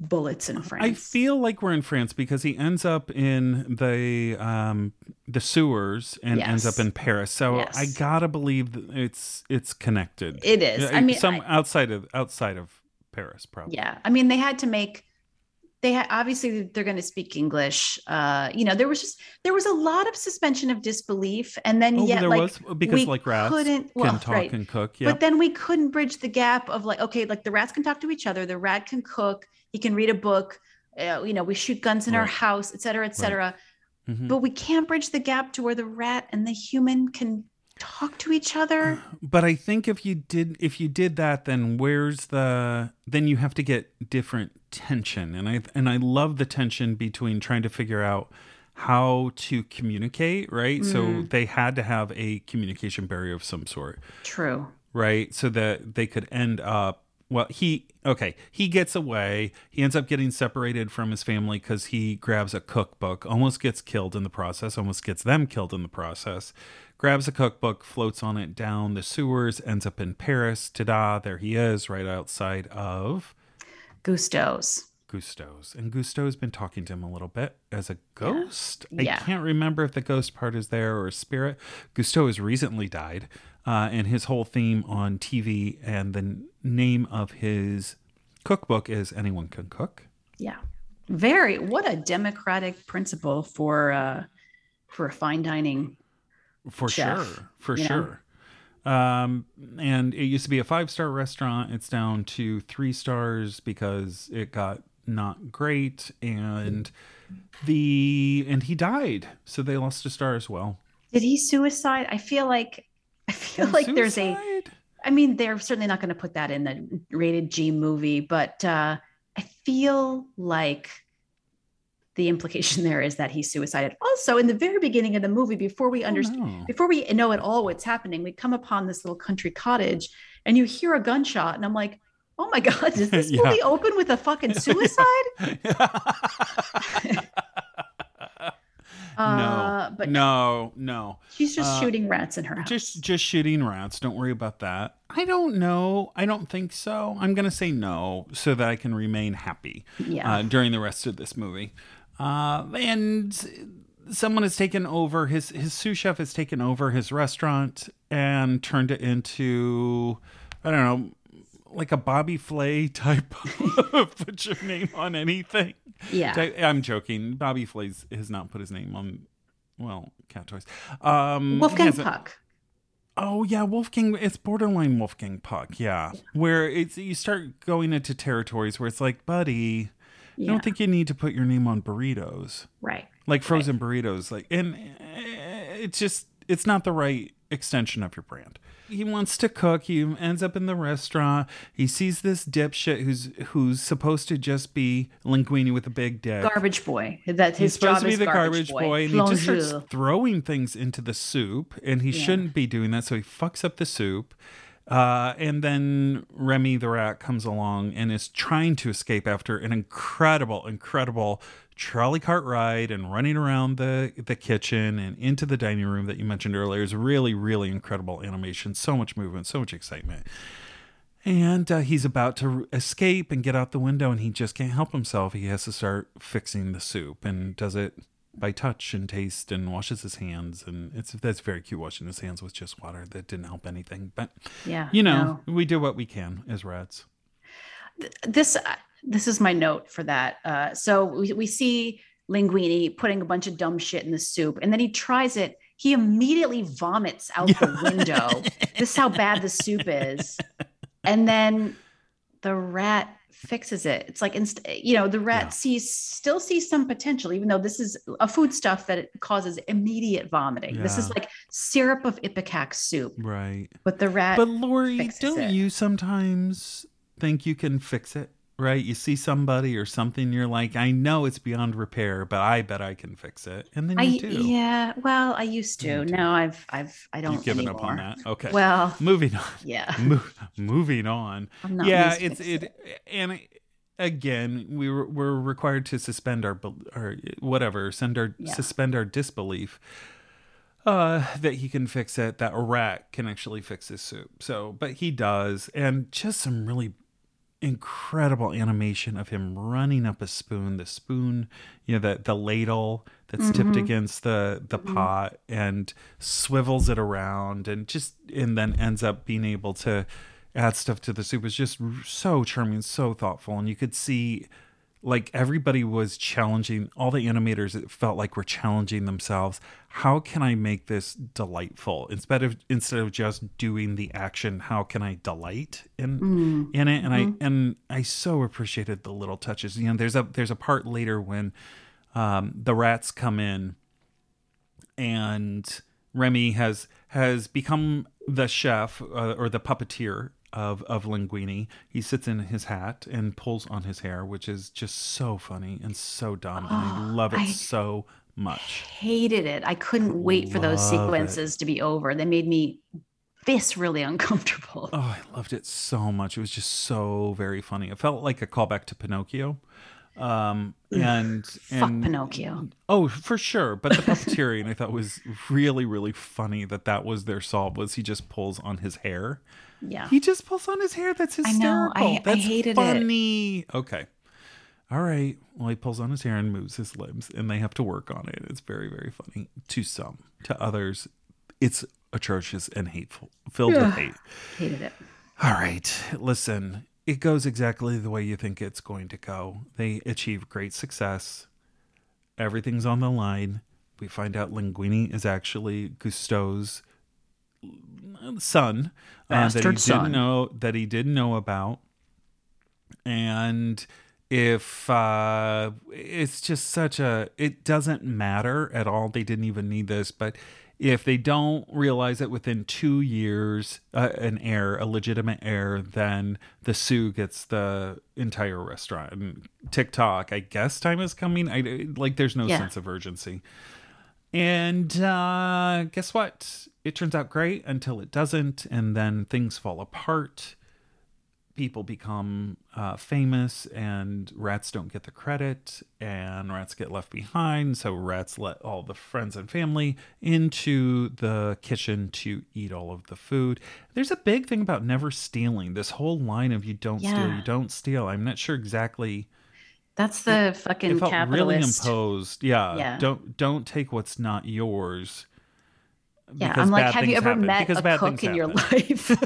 bullets in France. I feel like we're in France because he ends up in the um the sewers and ends up in Paris. So Yes. I gotta believe that it's it's connected. it is. I mean, some I- outside of outside of Paris, probably. yeah. I mean, they had to make. They had obviously they're going to speak English. Uh, you know, there was just there was a lot of suspension of disbelief, and then Oh, yet there like was because we like rats couldn't can well, talk right. and cook. Yeah, But then we couldn't bridge the gap of like, okay, like the rats can talk to each other. The rat can cook. He can read a book. Uh, you know, we shoot guns in our house, et cetera, et cetera. Mhm. But we can't bridge the gap to where the rat and the human can talk to each other. But I think if you did if you did that, then where's the then you have to get different tension, and I and I love the tension between trying to figure out how to communicate, right? So Mm. they had to have a communication barrier of some sort, True. right? So that they could end up. Well, he okay. He gets away. He ends up getting separated from his family because he grabs a cookbook. Almost gets killed in the process. Almost gets them killed in the process. Grabs a cookbook, floats on it down the sewers. Ends up in Paris. Ta-da! There he is, right outside of Gusteau's. Gusteau's. And Gusteau's been talking to him a little bit as a ghost. Yeah. I can't remember if the ghost part is there or a spirit. Gusteau has recently died, uh, and his whole theme on TV and the name of his cookbook is Anyone Can Cook. Yeah. Very what a democratic principle for uh for a fine dining. For Chef, sure. For you know? sure. Um, and it used to be a five star restaurant. It's down to three stars because it got not great and the and he died so they lost a star as well Did he suicide? I feel like I feel like there's a i mean, they're certainly not going to put that in the rated G movie, but uh, I feel like the implication there is that he suicided. Also, in the very beginning of the movie, before we Oh, understand, no. before we know at all what's happening, we come upon this little country cottage, and you hear a gunshot, and I'm like, "Oh my god, does this Yeah. movie open with a fucking suicide?" Uh, no, but no, no. she's just Uh, shooting rats in her house. Just just shooting rats. Don't worry about that. I don't know. I don't think so. I'm gonna say no so that I can remain happy yeah, uh, during the rest of this movie. Uh, and someone has taken over his his sous chef has taken over his restaurant and turned it into I don't know like a Bobby Flay type of put your name on anything. yeah. I'm joking. Bobby Flay has not put his name on well cat toys. Um, Wolfgang Puck. Oh yeah, Wolfgang. It's borderline Wolfgang Puck. Yeah, where it's you start going into territories where it's like, buddy, I Yeah, don't think you need to put your name on burritos, right. like frozen burritos. Like, and eh, it's just it's not the right extension of your brand. He wants to cook. He ends up in the restaurant. He sees this dipshit who's who's supposed to just be linguini with a big dick. Garbage boy. That He's his supposed job to be the garbage boy, and he just starts throwing things into the soup, and he Yeah. shouldn't be doing that. So he fucks up the soup. Uh, and then Remy the rat comes along and is trying to escape after an incredible, incredible trolley cart ride and running around the the kitchen and into the dining room that you mentioned earlier is really, really incredible animation. So much movement, so much excitement. And uh, he's about to escape and get out the window, and he just can't help himself. He has to start fixing the soup and does it by touch and taste and washes his hands. And it's that's very cute washing his hands with just water that didn't help anything. But Yeah, you know, we do what we can as rats. this uh, this is my note for that. Uh, so we, we see Linguini putting a bunch of dumb shit in the soup, and then he tries it. He immediately vomits out the window. this is how bad the soup is, and then the rat fixes it. It's like inst- you know the rat Yeah. sees still sees some potential, even though this is a food stuff that it causes immediate vomiting. This is like syrup of ipecac soup, Right. but the rat. But Lori, don't it. you sometimes think you can fix it? Right? You see somebody or something, you're like, I know it's beyond repair, but I bet I can fix it. And then I you do. yeah, well, I used to. Now I've I've I don't You've given anymore. up on that. Okay. Well, moving on. yeah, Mo- moving on. I'm not. yeah, it's Fix it, and it- again, we were we're required to suspend our or whatever, send our Yeah. suspend our disbelief uh that he can fix it that a rat can actually fix his soup so but he does and just some really incredible animation of him running up a spoon the spoon you know the the ladle that's tipped Mhm. against the the pot and swivels it around and just and then ends up being able to add stuff to the soup. Is just so charming so thoughtful. And you could see like everybody was challenging all the animators it felt like were challenging themselves. How can i make this delightful? Instead of instead of just doing the action how can i delight in Mm. in it? And i and i so appreciated the little touches. You know there's a there's a part later when um the rats come in and Remy has has become the chef uh, or the puppeteer of of Linguini. He sits in his hat and pulls on his hair, which is just so funny and so dumb, and I Oh, love it I- so much. hated it. I couldn't wait for those Love it. sequences to be over. They made me this really uncomfortable. Oh, I loved it so much. It was just so very funny. It felt like a callback to Pinocchio. Um and Fuck and Pinocchio. Oh, for sure. But the puppeteering I thought was really, really funny that that was their solve was he just pulls on his hair. Yeah. He just pulls on his hair. That's his. I know. I- I That's hated it. funny. Okay. All right. Well, he pulls on his hair and moves his limbs, and they have to work on it. It's very, very funny to some. To others, it's atrocious and hateful, filled with hate. Hated it. All right. Listen, it goes exactly the way you think it's going to go. They achieve great success. Everything's on the line. We find out Linguini is actually Gusteau's son uh, that he Bastard didn't know that he didn't know about. And if uh it's just such a it doesn't matter at all they didn't even need this but if they don't realize it within two years, uh, an heir, a legitimate heir, then the sue gets the entire restaurant. And TikTok, I guess time is coming. I like. There's no Yeah. sense of urgency. And uh, guess what? It turns out great until it doesn't, and then things fall apart. People become uh, famous, and rats don't get the credit, and rats get left behind. So rats let all the friends and family into the kitchen to eat all of the food. There's a big thing about never stealing. This whole line of "you don't steal, you don't steal." I'm not sure exactly That's the fucking it felt really imposed. Yeah. Yeah. Don't don't take what's not yours. Yeah, I'm like, have you ever happen. met Because a cook in your life?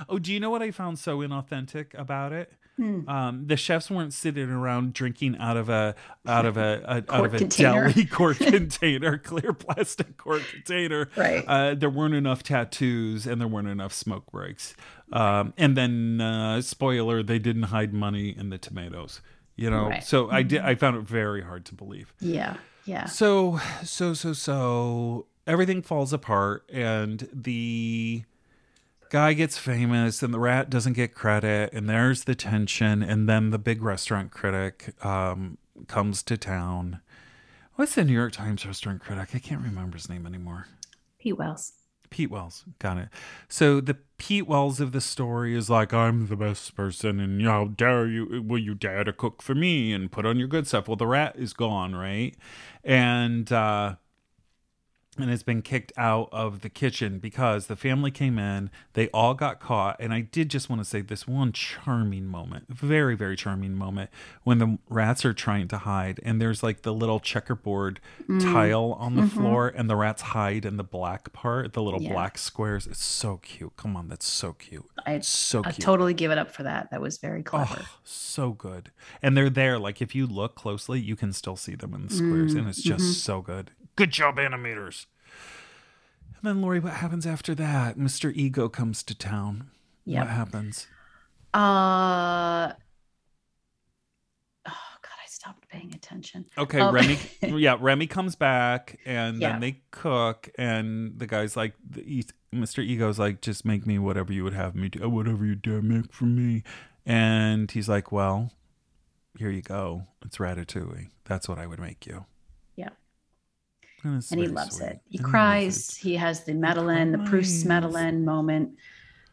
oh, do you know what I found so inauthentic about it? Hmm. Um, the chefs weren't sitting around drinking out of a out of a, a out of a container. deli quart container, clear plastic quart container. Right. Uh, there weren't enough tattoos and there weren't enough smoke breaks. Um, and then uh, spoiler, they didn't hide money in the tomatoes. You know, Right. so I did. I found it very hard to believe. yeah, yeah. So, so, so, so everything falls apart, and the guy gets famous, and the rat doesn't get credit, and there's the tension, and then the big restaurant critic um, comes to town. What's the New York Times restaurant critic? I can't remember his name anymore. Pete Wells. Pete Wells, got it. So the Pete Wells of the story is like, I'm the best person, and how dare you? Will you dare to cook for me and put on your good stuff? Well, the rat is gone, right? And uh, and has been kicked out of the kitchen because the family came in, they all got caught, and I did just want to say this one charming moment, very very charming moment when the rats are trying to hide, and there's like the little checkerboard mm. tile on the mm-hmm. floor, and the rats hide in the black part, the little Yeah. black squares. It's so cute. Come on, that's so cute. I, So I totally give it up for that. That was very clever. Oh, so good. And they're there. Like if you look closely, you can still see them in the squares, and it's mm-hmm. just mm-hmm. so good. Good job, animators. And then Lori, what happens after that? Mr. Ego comes to town. Yep. What happens? Uh oh god, I stopped paying attention. Okay, Oh. Remy. Yeah, Remy comes back, and Yeah. then they cook, and the guy's like, the, Mr. Ego's like, just make me whatever you would have me do, whatever you dare make for me. And he's like, well, here you go. It's ratatouille. That's what I would make you. And, And he loves sweet. it. He And cries. it. He has the madeleine, the Proust's cries. madeleine moment.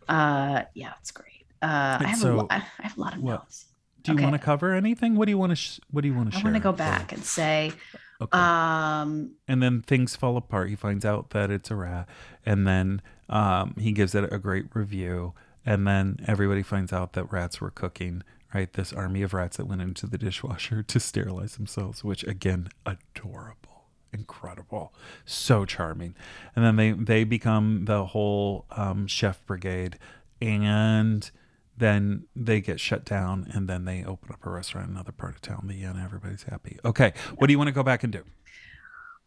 Uh yeah, it's great. Uh I have a so- lo- I I have a lot of what? notes. Do you okay. want to cover anything? What do you want to? Sh- what do you want to I share? want to go back and say Okay. um and then things fall apart. He finds out that it's a rat, and then um, he gives it a great review. And then everybody finds out that rats were cooking. Right, this army of rats that went into the dishwasher to sterilize themselves, which again, adorable, incredible, so charming. And then they they become the whole um, chef brigade, and then they get shut down, and then they open up a restaurant in another part of town. The end, everybody's happy. Okay, what do you want to go back and do?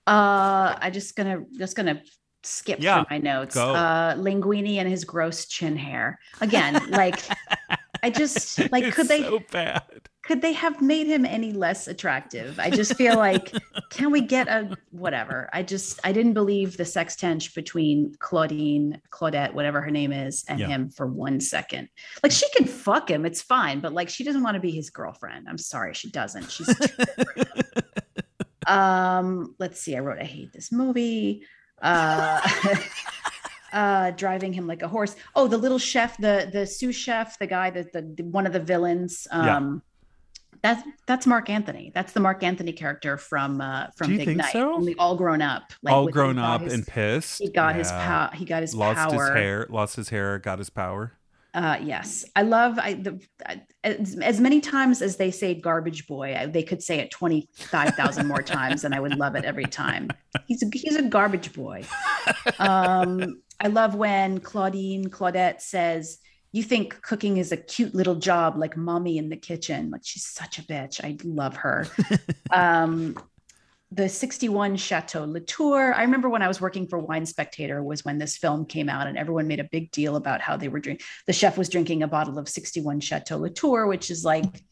uh I just gonna just gonna skip Yeah, through my notes. go. Uh Linguini and his gross chin hair. Again, like I just like could they so bad? could they have made him any less attractive? I just feel like can we get a whatever? I just I didn't believe the sex tension between Claudine, Claudette, whatever her name is, and Yeah. him for one second. Like she can fuck him, it's fine, but like she doesn't want to be his girlfriend. I'm sorry, she doesn't. She's too good for him. um, let's see. I wrote I hate this movie. Uh uh driving him like a horse. Oh, the little chef, the the sous chef, the guy that the, the one of the villains. Yeah. Um that's that's Marc Anthony. That's the Marc Anthony character from uh from Big think Night. so? Only all grown up. Like All grown up his- and pissed. he got his power. He got his Lost power. his hair. Lost his hair. Got his power. Uh, yes, I love I the I- as, as many times as they say "garbage boy," I, they could say it twenty five thousand more times, and I would love it every time. He's a, he's a garbage boy. Um, I love when Claudine Claudette says, "You think cooking is a cute little job like mommy in the kitchen?" Like she's such a bitch. I love her. um, the 61 Chateau Latour. I remember when I was working for Wine Spectator was when this film came out and everyone made a big deal about how they were drinking. The chef was drinking a bottle of 61 Chateau Latour, which is like,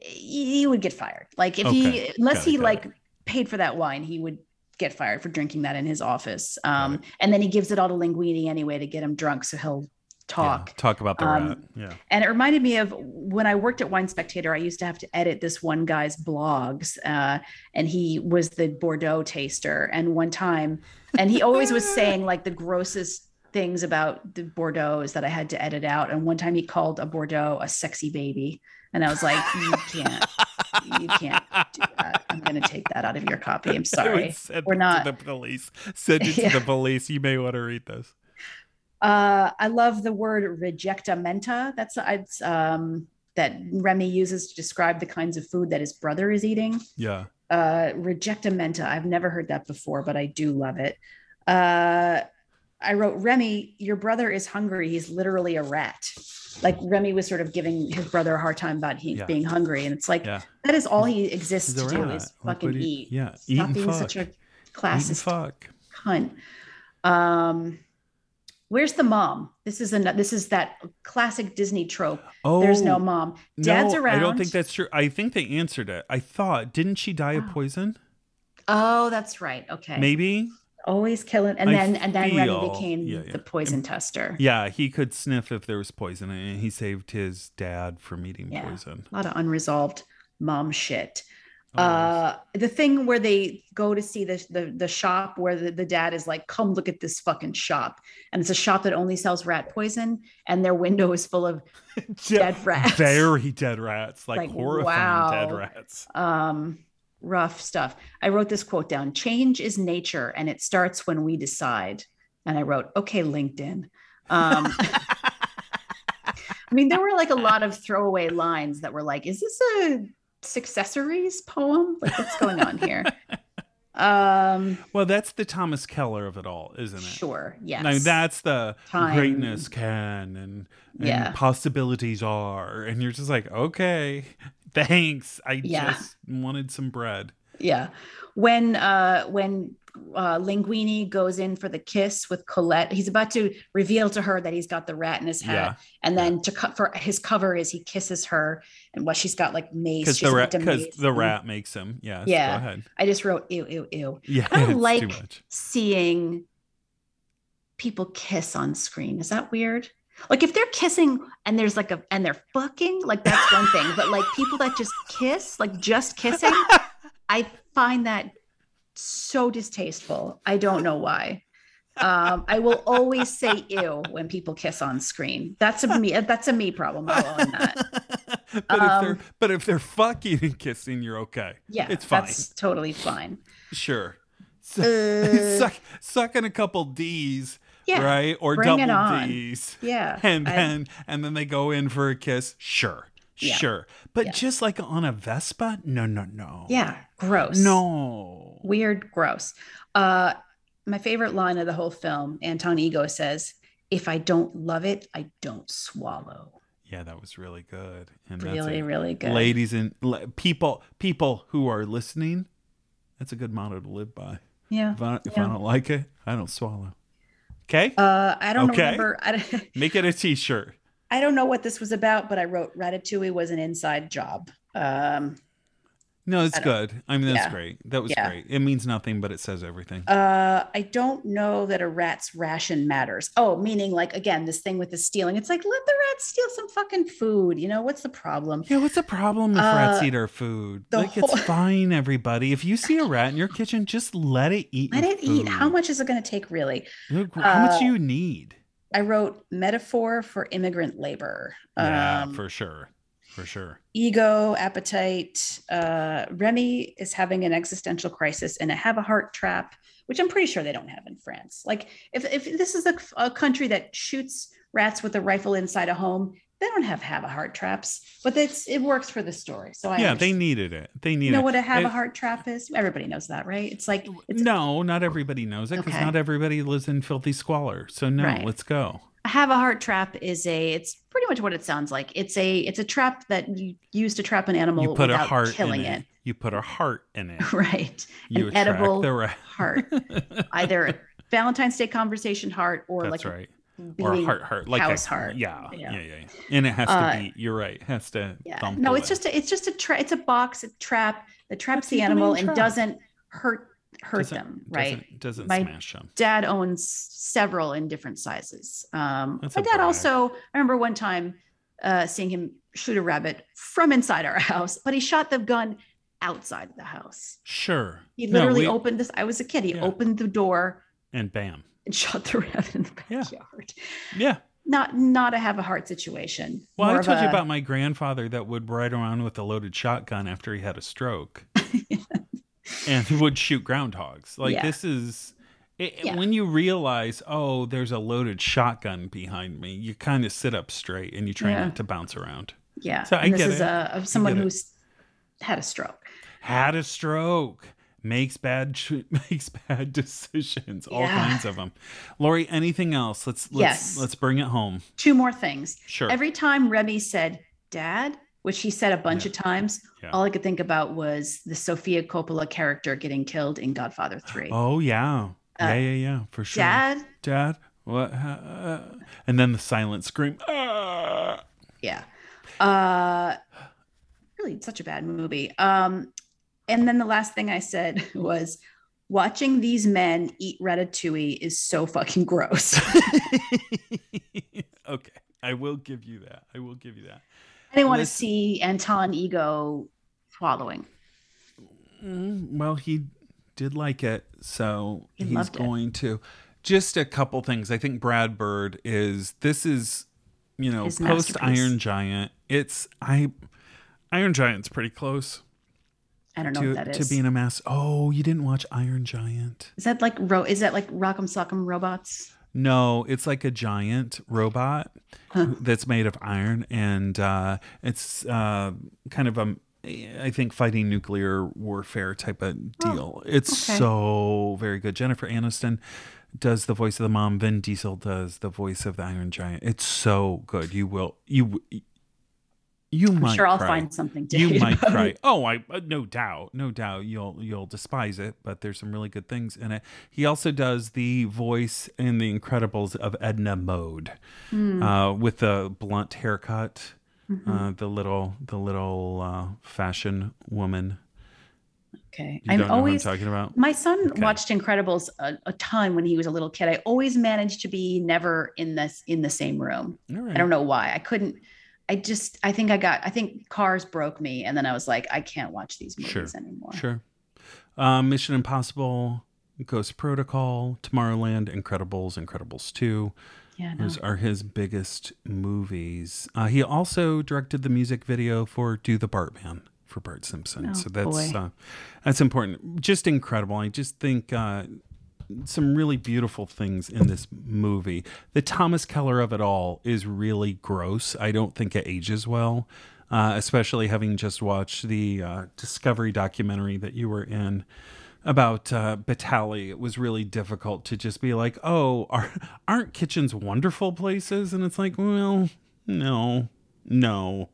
he would get fired. Like if Okay. he, unless Got he got like paid for that wine, he would get fired for drinking that in his office. Um, and then he gives it all to Linguini anyway to get him drunk so he'll talk. Yeah, talk about the Um, rat. Yeah. And it reminded me of when I worked at Wine Spectator, I used to have to edit this one guy's blogs. Uh, and he was the Bordeaux taster. And one time, and he always was saying like the grossest things about the Bordeaux's that I had to edit out. And one time he called a Bordeaux a sexy baby. And I was like, you can't, you can't do that. I'm going to take that out of your copy. I'm sorry. send We're not- to the police. Send it Yeah. to the police. You may want to read this. Uh, I love the word rejectamenta. That's it's, um, that Remy uses to describe the kinds of food that his brother is eating. Yeah. Uh, rejectamenta. I've never heard that before, but I do love it. Uh, I wrote Remy, your brother is hungry. He's literally a rat. Like Remy was sort of giving his brother a hard time about he Yeah. being hungry, and it's like Yeah. that is all he exists to do is Like, fucking you- eat. yeah, eat Stop being such a fuck. Eat and classist fuck. cunt. Um, where's the mom? This is a this is that classic Disney trope. Oh, There's no mom. Dad's no, around. I don't think that's true. I think they answered it. I thought, didn't she die of Oh. poison? Oh, that's right. Okay. Maybe. Always killing, and I then and then Remy became yeah, yeah. the poison tester. Yeah, he could sniff if there was poison, and he saved his dad from eating Yeah. poison. A lot of unresolved mom shit. Uh the thing where they go to see the the, the shop where the, the dad is like come look at this fucking shop and it's a shop that only sells rat poison and their window is full of dead rats Very dead rats, like, Like, horrifying dead rats. um rough stuff. I wrote this quote down change is nature and it starts when we decide. And i wrote okay linkedin. Um i mean there were like a lot of throwaway lines that were like is this a successories poem? Like what's going on here um Well, that's the Thomas Keller of it all, isn't it? sure yes Now that's the Time. greatness can and, and Yeah. possibilities are, and you're just like, okay, thanks. I Yeah. just wanted some bread. yeah when uh when uh linguini goes in for the kiss with colette he's about to reveal to her that he's got the rat in his hat Yeah. and then to cut for his cover is he kisses her and what she's got like mace Because the rat, because the rat makes him. Yeah. Go ahead. i just wrote ew ew ew Yeah. I don't like- seeing people kiss on screen is that weird like if they're kissing and there's like a and they're fucking like that's one thing but like people that just kiss like just kissing I find that so distasteful. I don't know why. Um, I will always say ew when people kiss on screen. That's a me. That's a me problem. I'll own that. but if they're Um, but if they're fucking and kissing, you're okay. Yeah, It's fine. That's totally fine. Sure. So, Uh, suck sucking a couple D's, Yeah, right? Or double on. D's. yeah. And I- then and then they go in for a kiss. Sure. Yeah. Sure. But Yeah. just like on a Vespa? No, no, no. yeah, gross. No. Weird, gross. Uh, my favorite line of the whole film, Anton Ego says, "If I don't love it, I don't swallow." Yeah, that was really good. And Really, really good. ladies and le- people people who are listening, that's a good motto to live by. Yeah. If I, if I don't like it, I don't swallow. Okay? Uh, I don't Okay. remember. I don't, Make it a t-shirt. I don't know what this was about, but I wrote Ratatouille was an inside job. Um, No, it's good. I mean, that's Yeah. great. That was Yeah. great. It means nothing, but it says everything. uh, I don't know that a rat's ration matters. Oh, meaning like again, this thing with the stealing. It's like let the rats steal some fucking food. You know what's the problem? yeah, what's the problem if rats uh, eat our food? Like, it's fine, everybody. If you see a rat in your kitchen, just let it eat. Let it eat. How much is it going to take, really? Look, How much uh, do you need? I wrote metaphor for immigrant labor. Yeah, Um, for sure. For sure. ego, appetite. Uh, Remy is having an existential crisis and a have a heart trap, which I'm pretty sure they don't have in France. Like, if, if this is a, a country that shoots rats with a rifle inside a home, they don't have have a heart traps, but it's it works for the story. So I yeah, they needed it. They you needed know it. what a have a heart trap is. Everybody knows that, right? It's like it's no, not everybody knows it because Okay. not everybody lives in filthy squalor. So no, Right. let's go. A have a heart trap is a. It's pretty much what it sounds like. It's a it's a trap that you use to trap an animal You put a heart killing in it. it. You put a heart in it. Right, You an edible the rat. heart. either a Valentine's Day conversation heart or That's like right. Or a heart, heart, like house a heart. Yeah, yeah, Yeah. yeah, yeah. And it has to Uh, beat. You're right. It has to. Yeah. No, it's away. just a, it's just a tra- it's a box a trap that traps That's the the animal and trap. doesn't hurt hurt Doesn't- them, right? Doesn't, doesn't My- smash them. dad owns several in different sizes. Um, my dad brag. also, I remember one time uh, seeing him shoot a rabbit from inside our house, but he shot the gun outside of the house. Sure. He No, literally we- opened this. I was a kid. He Yeah. opened the door and bam. and shot the rabbit in the backyard. Yeah. Not not a have a heart situation. Well, More I told you about my grandfather that would ride around with a loaded shotgun after he had a stroke, and would shoot groundhogs. Like Yeah. this is it, Yeah. when you realize, oh, there's a loaded shotgun behind me. You kind of sit up straight and you try Yeah. not to bounce around. Yeah. So I and this get is it. a, of someone get it. who's had a stroke. Had a stroke. Makes bad makes bad decisions, all kinds of them. Lori, anything else? Let's let's Yes. let's bring it home. Two more things. Sure. Every time Remy said "Dad," which he said a bunch Yeah. of times, Yeah. all I could think about was the Sofia Coppola character getting killed in Godfather Three. oh yeah. Uh, yeah, yeah, yeah, for sure. Dad, Dad, what? Uh, and then the silent scream. Ah! yeah. Uh, really, such a bad movie. Um, and then the last thing I said was. Watching these men eat ratatouille is so fucking gross. okay, I will give you that. I will give you that. I didn't want to see Anton Ego swallowing. Mm, well, he did like it, so He he's loved it. going to. Just a couple things. I think Brad Bird is. This is, you know, His post. Iron Giant. It's I. Iron Giant's pretty close I don't know to what that to being a mass. Oh, you didn't watch Iron Giant? Is that like ro- is that like Rock'em Sock'em Robots? No, it's like a giant robot Huh. that's made of iron, and uh, it's uh, kind of a, I think, fighting nuclear warfare type of deal. it's Oh, okay. so very good. Jennifer Aniston does the voice of the mom. Vin Diesel does the voice of the Iron Giant. It's so good. You will you you I'm might sure I'll cry. find something to You might cry. it. Oh, I uh, no doubt, no doubt. You'll you'll despise it, but there's some really good things in it. He also does the voice in The Incredibles of Edna Mode, Hmm. uh, with the blunt haircut, Mm-hmm. uh, the little the little uh, fashion woman. Okay, You I'm always talking about. my son Okay. watched Incredibles a, a ton when he was a little kid. I always managed to be never in this in the same room. Right. I don't know why. I couldn't. I just I think I got I think Cars broke me, and then I was like I can't watch these movies Sure. anymore. Sure. Um, Mission Impossible, Ghost Protocol, Tomorrowland, Incredibles, Incredibles Two. Yeah, no. Those are his biggest movies. Uh, he also directed the music video for "Do the Bartman" for Bart Simpson. Oh, so that's uh, that's important. Just incredible. I just think uh, some really beautiful things in this movie. The Thomas Keller of it all is really gross. I don't think it ages well, uh, especially having just watched the uh, Discovery documentary that you were in about uh, Batali. It was really difficult to just be like, "Oh, are, aren't kitchens wonderful places?" And it's like, well, no, no.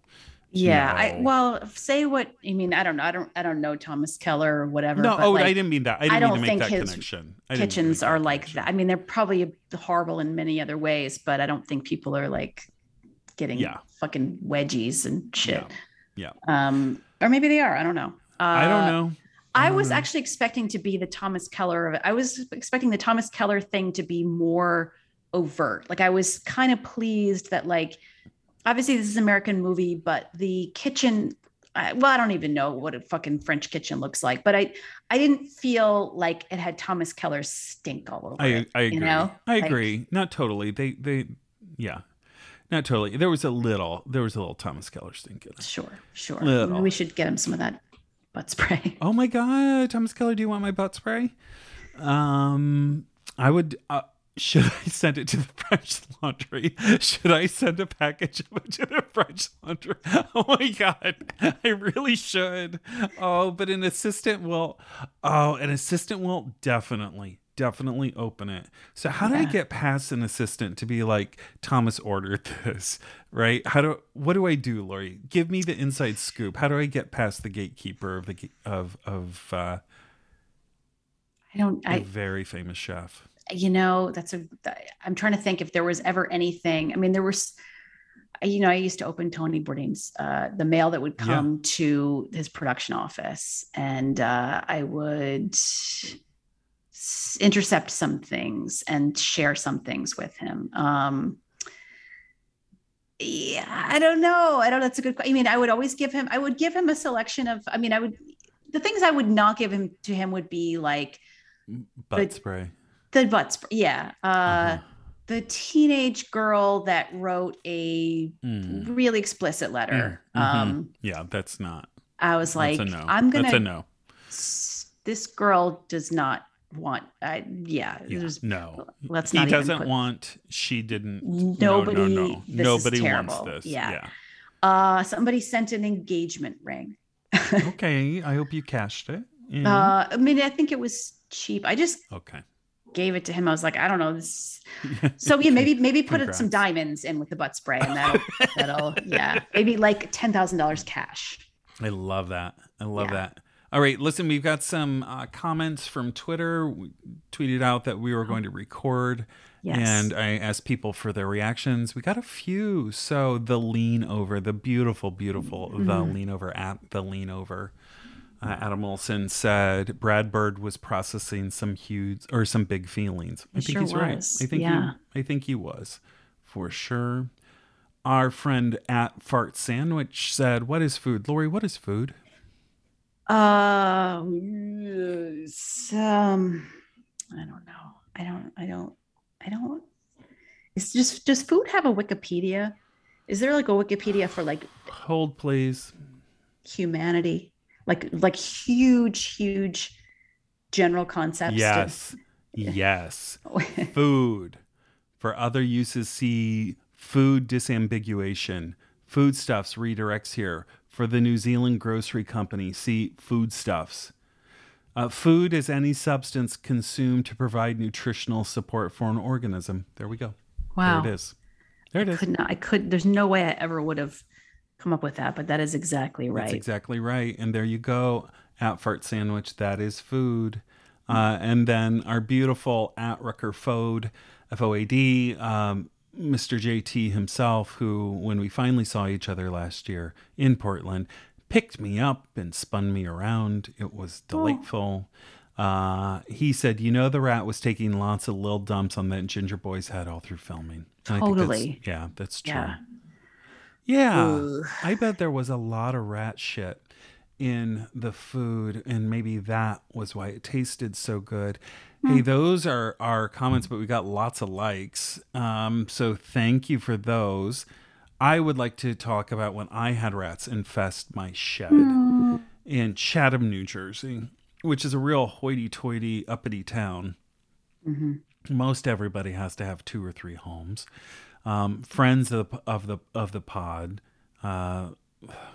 Yeah. I well say what I mean. I don't know. I don't I don't know Thomas Keller or whatever. No, oh, like, I didn't mean that. I didn't I don't to make think that his connection. I didn't mean to kitchens are like connection. that. I mean, they're probably horrible in many other ways, but I don't think people are like getting Yeah. fucking wedgies and shit. Yeah. Um, or maybe they are. I don't know. Uh, I don't know. I don't was know. actually expecting to be the Thomas Keller of it. I was expecting the Thomas Keller thing to be more overt. Like I was kind of pleased that like obviously this is an American movie, but the kitchen I, well, I don't even know what a fucking French kitchen looks like, but I I didn't feel like it had Thomas Keller's stink all over I it. I agree. you know? I Like- agree. Not totally. They they yeah. Not totally. There was a little there was a little Thomas Keller stink in it. Sure, sure. Little. We should get him some of that butt spray. Oh my god, Thomas Keller, do you want my butt spray? Um I would uh, should I send it to the French laundry? Should I send a package of it to the French laundry? Oh my god, I really should. Oh, but an assistant will. Oh, an assistant will definitely, definitely open it. So how do I get past an assistant to be like Thomas ordered this, right? How do what do I do, Lori? Give me the inside scoop. How do I get past the gatekeeper of the of of uh, I don't a I very famous chef? You know that's a i'm trying to think if there was ever anything i mean there was you know i used to open tony bourdain's uh the mail that would Yeah. come to his production office and uh i would s- intercept some things and share some things with him. Um, yeah, I don't know. I don't. That's a good. I mean, I would always give him. I would give him a selection of. I mean, I would. The things I would not give him to him would be like Butt But- spray. The butt. Yeah. Uh, Uh-huh. The teenage girl that wrote a Mm. really explicit letter. Mm, mhm. Um, Yeah, that's not. I was like, that's a no. I'm gonna. That's a no. This girl does not want. I yeah. Yeah, there's- no. let's not he doesn't put- want. She didn't. Nobody- No, no, no. this Nobody wants this. Yeah. yeah. Uh, somebody sent an engagement ring. Okay. I hope you cashed it. Yeah. Uh, I mean, I think it was cheap. I just okay. Gave it to him. I was like, I don't know this. So yeah, maybe maybe put it some diamonds in with the butt spray, and that'll that'll yeah, maybe like ten thousand dollars cash. I love that. I love Yeah. that. All right, listen, we've got some uh, comments from Twitter. We tweeted out that we were going to record, Yes. and I asked people for their reactions. We got a few. So the lean over, the beautiful, beautiful, the Mm-hmm. lean over at the lean over. Uh, Adam Olson said Brad Bird was processing some huge or some big feelings. I He think sure he's right. was. I think Yeah. he, I think he was for sure. Our friend at Fart Sandwich said, "What is food, Lori? What is food?" Uh, um, I don't know. I don't. I don't. I don't. It's just. Does food have a Wikipedia? Is there like a Wikipedia for like Hold, please. humanity? Like like huge, huge general concepts. to- Yes. Yes. Food. For other uses, see food disambiguation. Foodstuffs redirects here. For the New Zealand Grocery Company, see foodstuffs. Uh, food is any substance consumed to provide nutritional support for an organism. There we go. wow. There it is. There it is. Could not. I could. There's no way I ever would have come up with that, but that is exactly right. That's exactly right. And there you go. At Fart Sandwich, that is food. Uh, and then our beautiful at Rucker Fode, F O A D, um, Mr. JT himself, who, when we finally saw each other last year in Portland, picked me up and spun me around. It was delightful. Uh, he said, You know, the rat was taking lots of little dumps on that ginger boy's head all through filming. And I that's- Totally. yeah, that's true. Yeah. Yeah. I bet there was a lot of rat shit in the food, and maybe that was why it tasted so good. Hey, those are our comments, but we got lots of likes. Um, so thank you for those. I would like to talk about when I had rats infest my shed in Chatham, New Jersey, which is a real hoity-toity, uppity town hmm most everybody has to have two or three homes. Um, friends of the of the of the pod. Uh,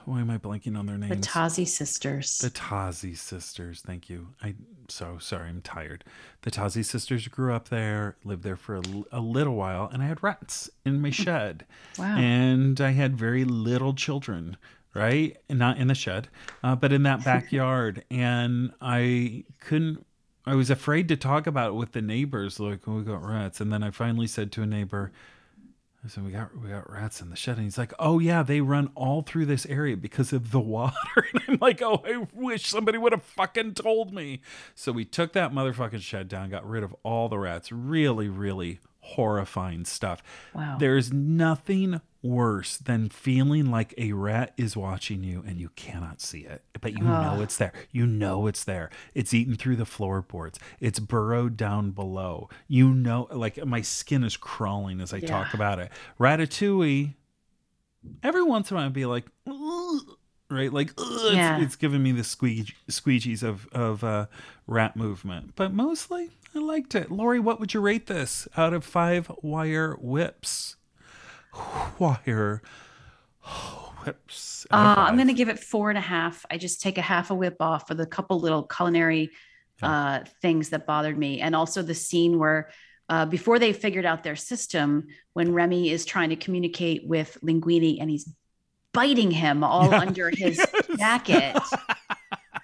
why am I blanking on their names? The? Tazi sisters. The Tazi sisters. Thank you. I so sorry. I'm tired. The Tazi sisters grew up there, lived there for a little while, and I had rats in my shed, wow. and I had very little children. Right, not in the shed, uh, but in that backyard, and I couldn't I was afraid to talk about it with the neighbors, like, oh, we got rats. And then I finally said to a neighbor, I said, we got we got rats in the shed. And he's like, oh yeah, they run all through this area because of the water. And I'm like, oh, I wish somebody would have fucking told me. So we took that motherfucking shed down, got rid of all the rats. Really, really horrifying stuff. wow. There's nothing worse than feeling like a rat is watching you and you cannot see it, but you know it's there. You know it's there. It's eaten through the floorboards. It's burrowed down below. You know, like my skin is crawling as I talk about it. Ratatouille. Every once in a while, I'd be like, "Ugh," right, like "Ugh," Yeah. it's, it's giving me the squeege, squeegees of of uh, rat movement. But mostly, I liked it. Lori, what would you rate this out of five wire whips? Wire whips. Uh, I'm going to give it four and a half. I just take a half a whip off for the couple little culinary uh, things that bothered me. And also the scene where, uh, before they figured out their system, when Remy is trying to communicate with Linguini and he's biting him all Yeah. under his Yes. jacket.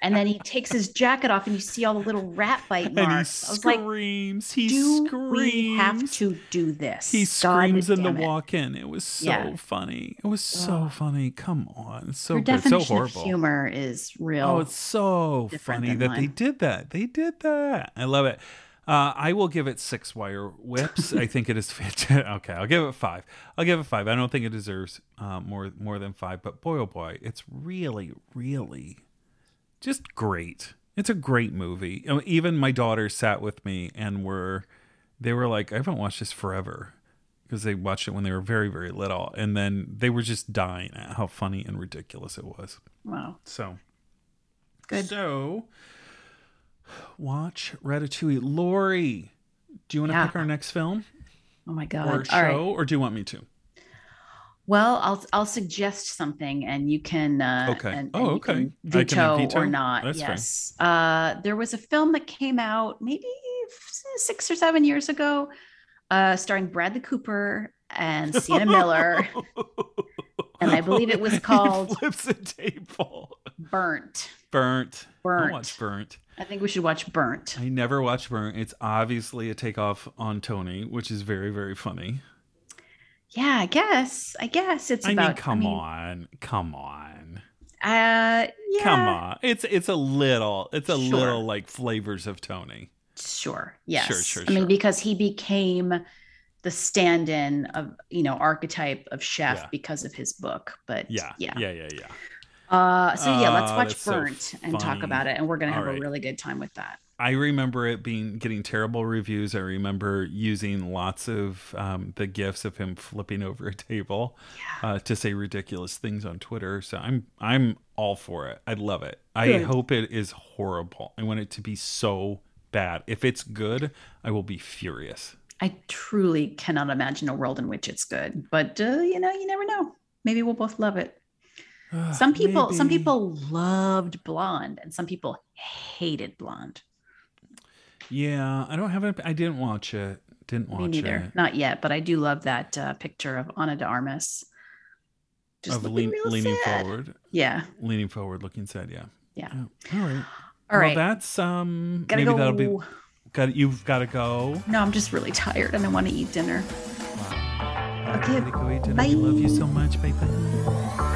and then he takes his jacket off and you see all the little rat bite marks. and he. I like, screams. he do screams. we have to do this? He God screams in the walk-in. It was so Yeah. funny. It was so funny. Come on, it's so Her good, so horrible. humor is real. Oh, it's so funny that they did that. They did that. I love it. Uh, I will give it six wire whips. I think it is fantastic. Okay, I'll give it five. I'll give it five. I don't think it deserves uh, more more than five, but boy oh boy, it's really really just great. It's a great movie. Um, even my daughters sat with me and were they were like, I haven't watched this forever because they watched it when they were very very little, and then they were just dying at how funny and ridiculous it was. Wow. So Good. so, watch Ratatouille. Lori, do you want to Yeah. pick our next film Oh my god. or All show, right. or do you want me to? Well, I'll I'll suggest something, and you can. Uh, Okay. And, Oh, and okay. veto, veto? or not. That's yes. Uh, there was a film that came out maybe six or seven years ago, uh, starring Bradley Cooper and Sienna Miller, and I believe it was He called flips the table. Burnt. Burnt. Burnt. Burnt. watch Burnt. I think we should watch Burnt. I never watched Burnt. It's obviously a takeoff on Tony, which is very very funny. Yeah, I guess. I guess it's I about. mean, come mean, on, come on. Uh, yeah. Come on. It's it's a little it's a Sure. little like flavors of Tony. Sure. Yes. sure, Sure. I mean, because he became the stand-in of you know archetype of chef Yeah. because of his book. But Yeah. yeah. Yeah, yeah, yeah. Uh, so yeah, let's Oh, watch so Burnt and talk about it, and we're gonna have right. a really good time with that. I remember it being getting terrible reviews. I remember using lots of um, the gifs of him flipping over a table uh, to say ridiculous things on Twitter. So I'm I'm all for it. I love it. I hope it is horrible. I want it to be so bad. If it's good, I will be furious. I truly cannot imagine a world in which it's good, but uh, you know, you never know. Maybe we'll both love it. Some people, some people loved Blonde, and some people hated Blonde. Yeah, I don't have it. I didn't watch it. Didn't watch Me neither, it. not yet. But I do love that uh, picture of Ana de Armas. Just of lean, leaning sad. forward, Yeah. leaning forward, looking sad. Yeah. Yeah. All right. All well, right. that's um. Gotta maybe go. that'll be. Got you've got to go. No, I'm just really tired and I want to eat dinner. Wow. Okay, go eat dinner. We love you so much. Bye bye.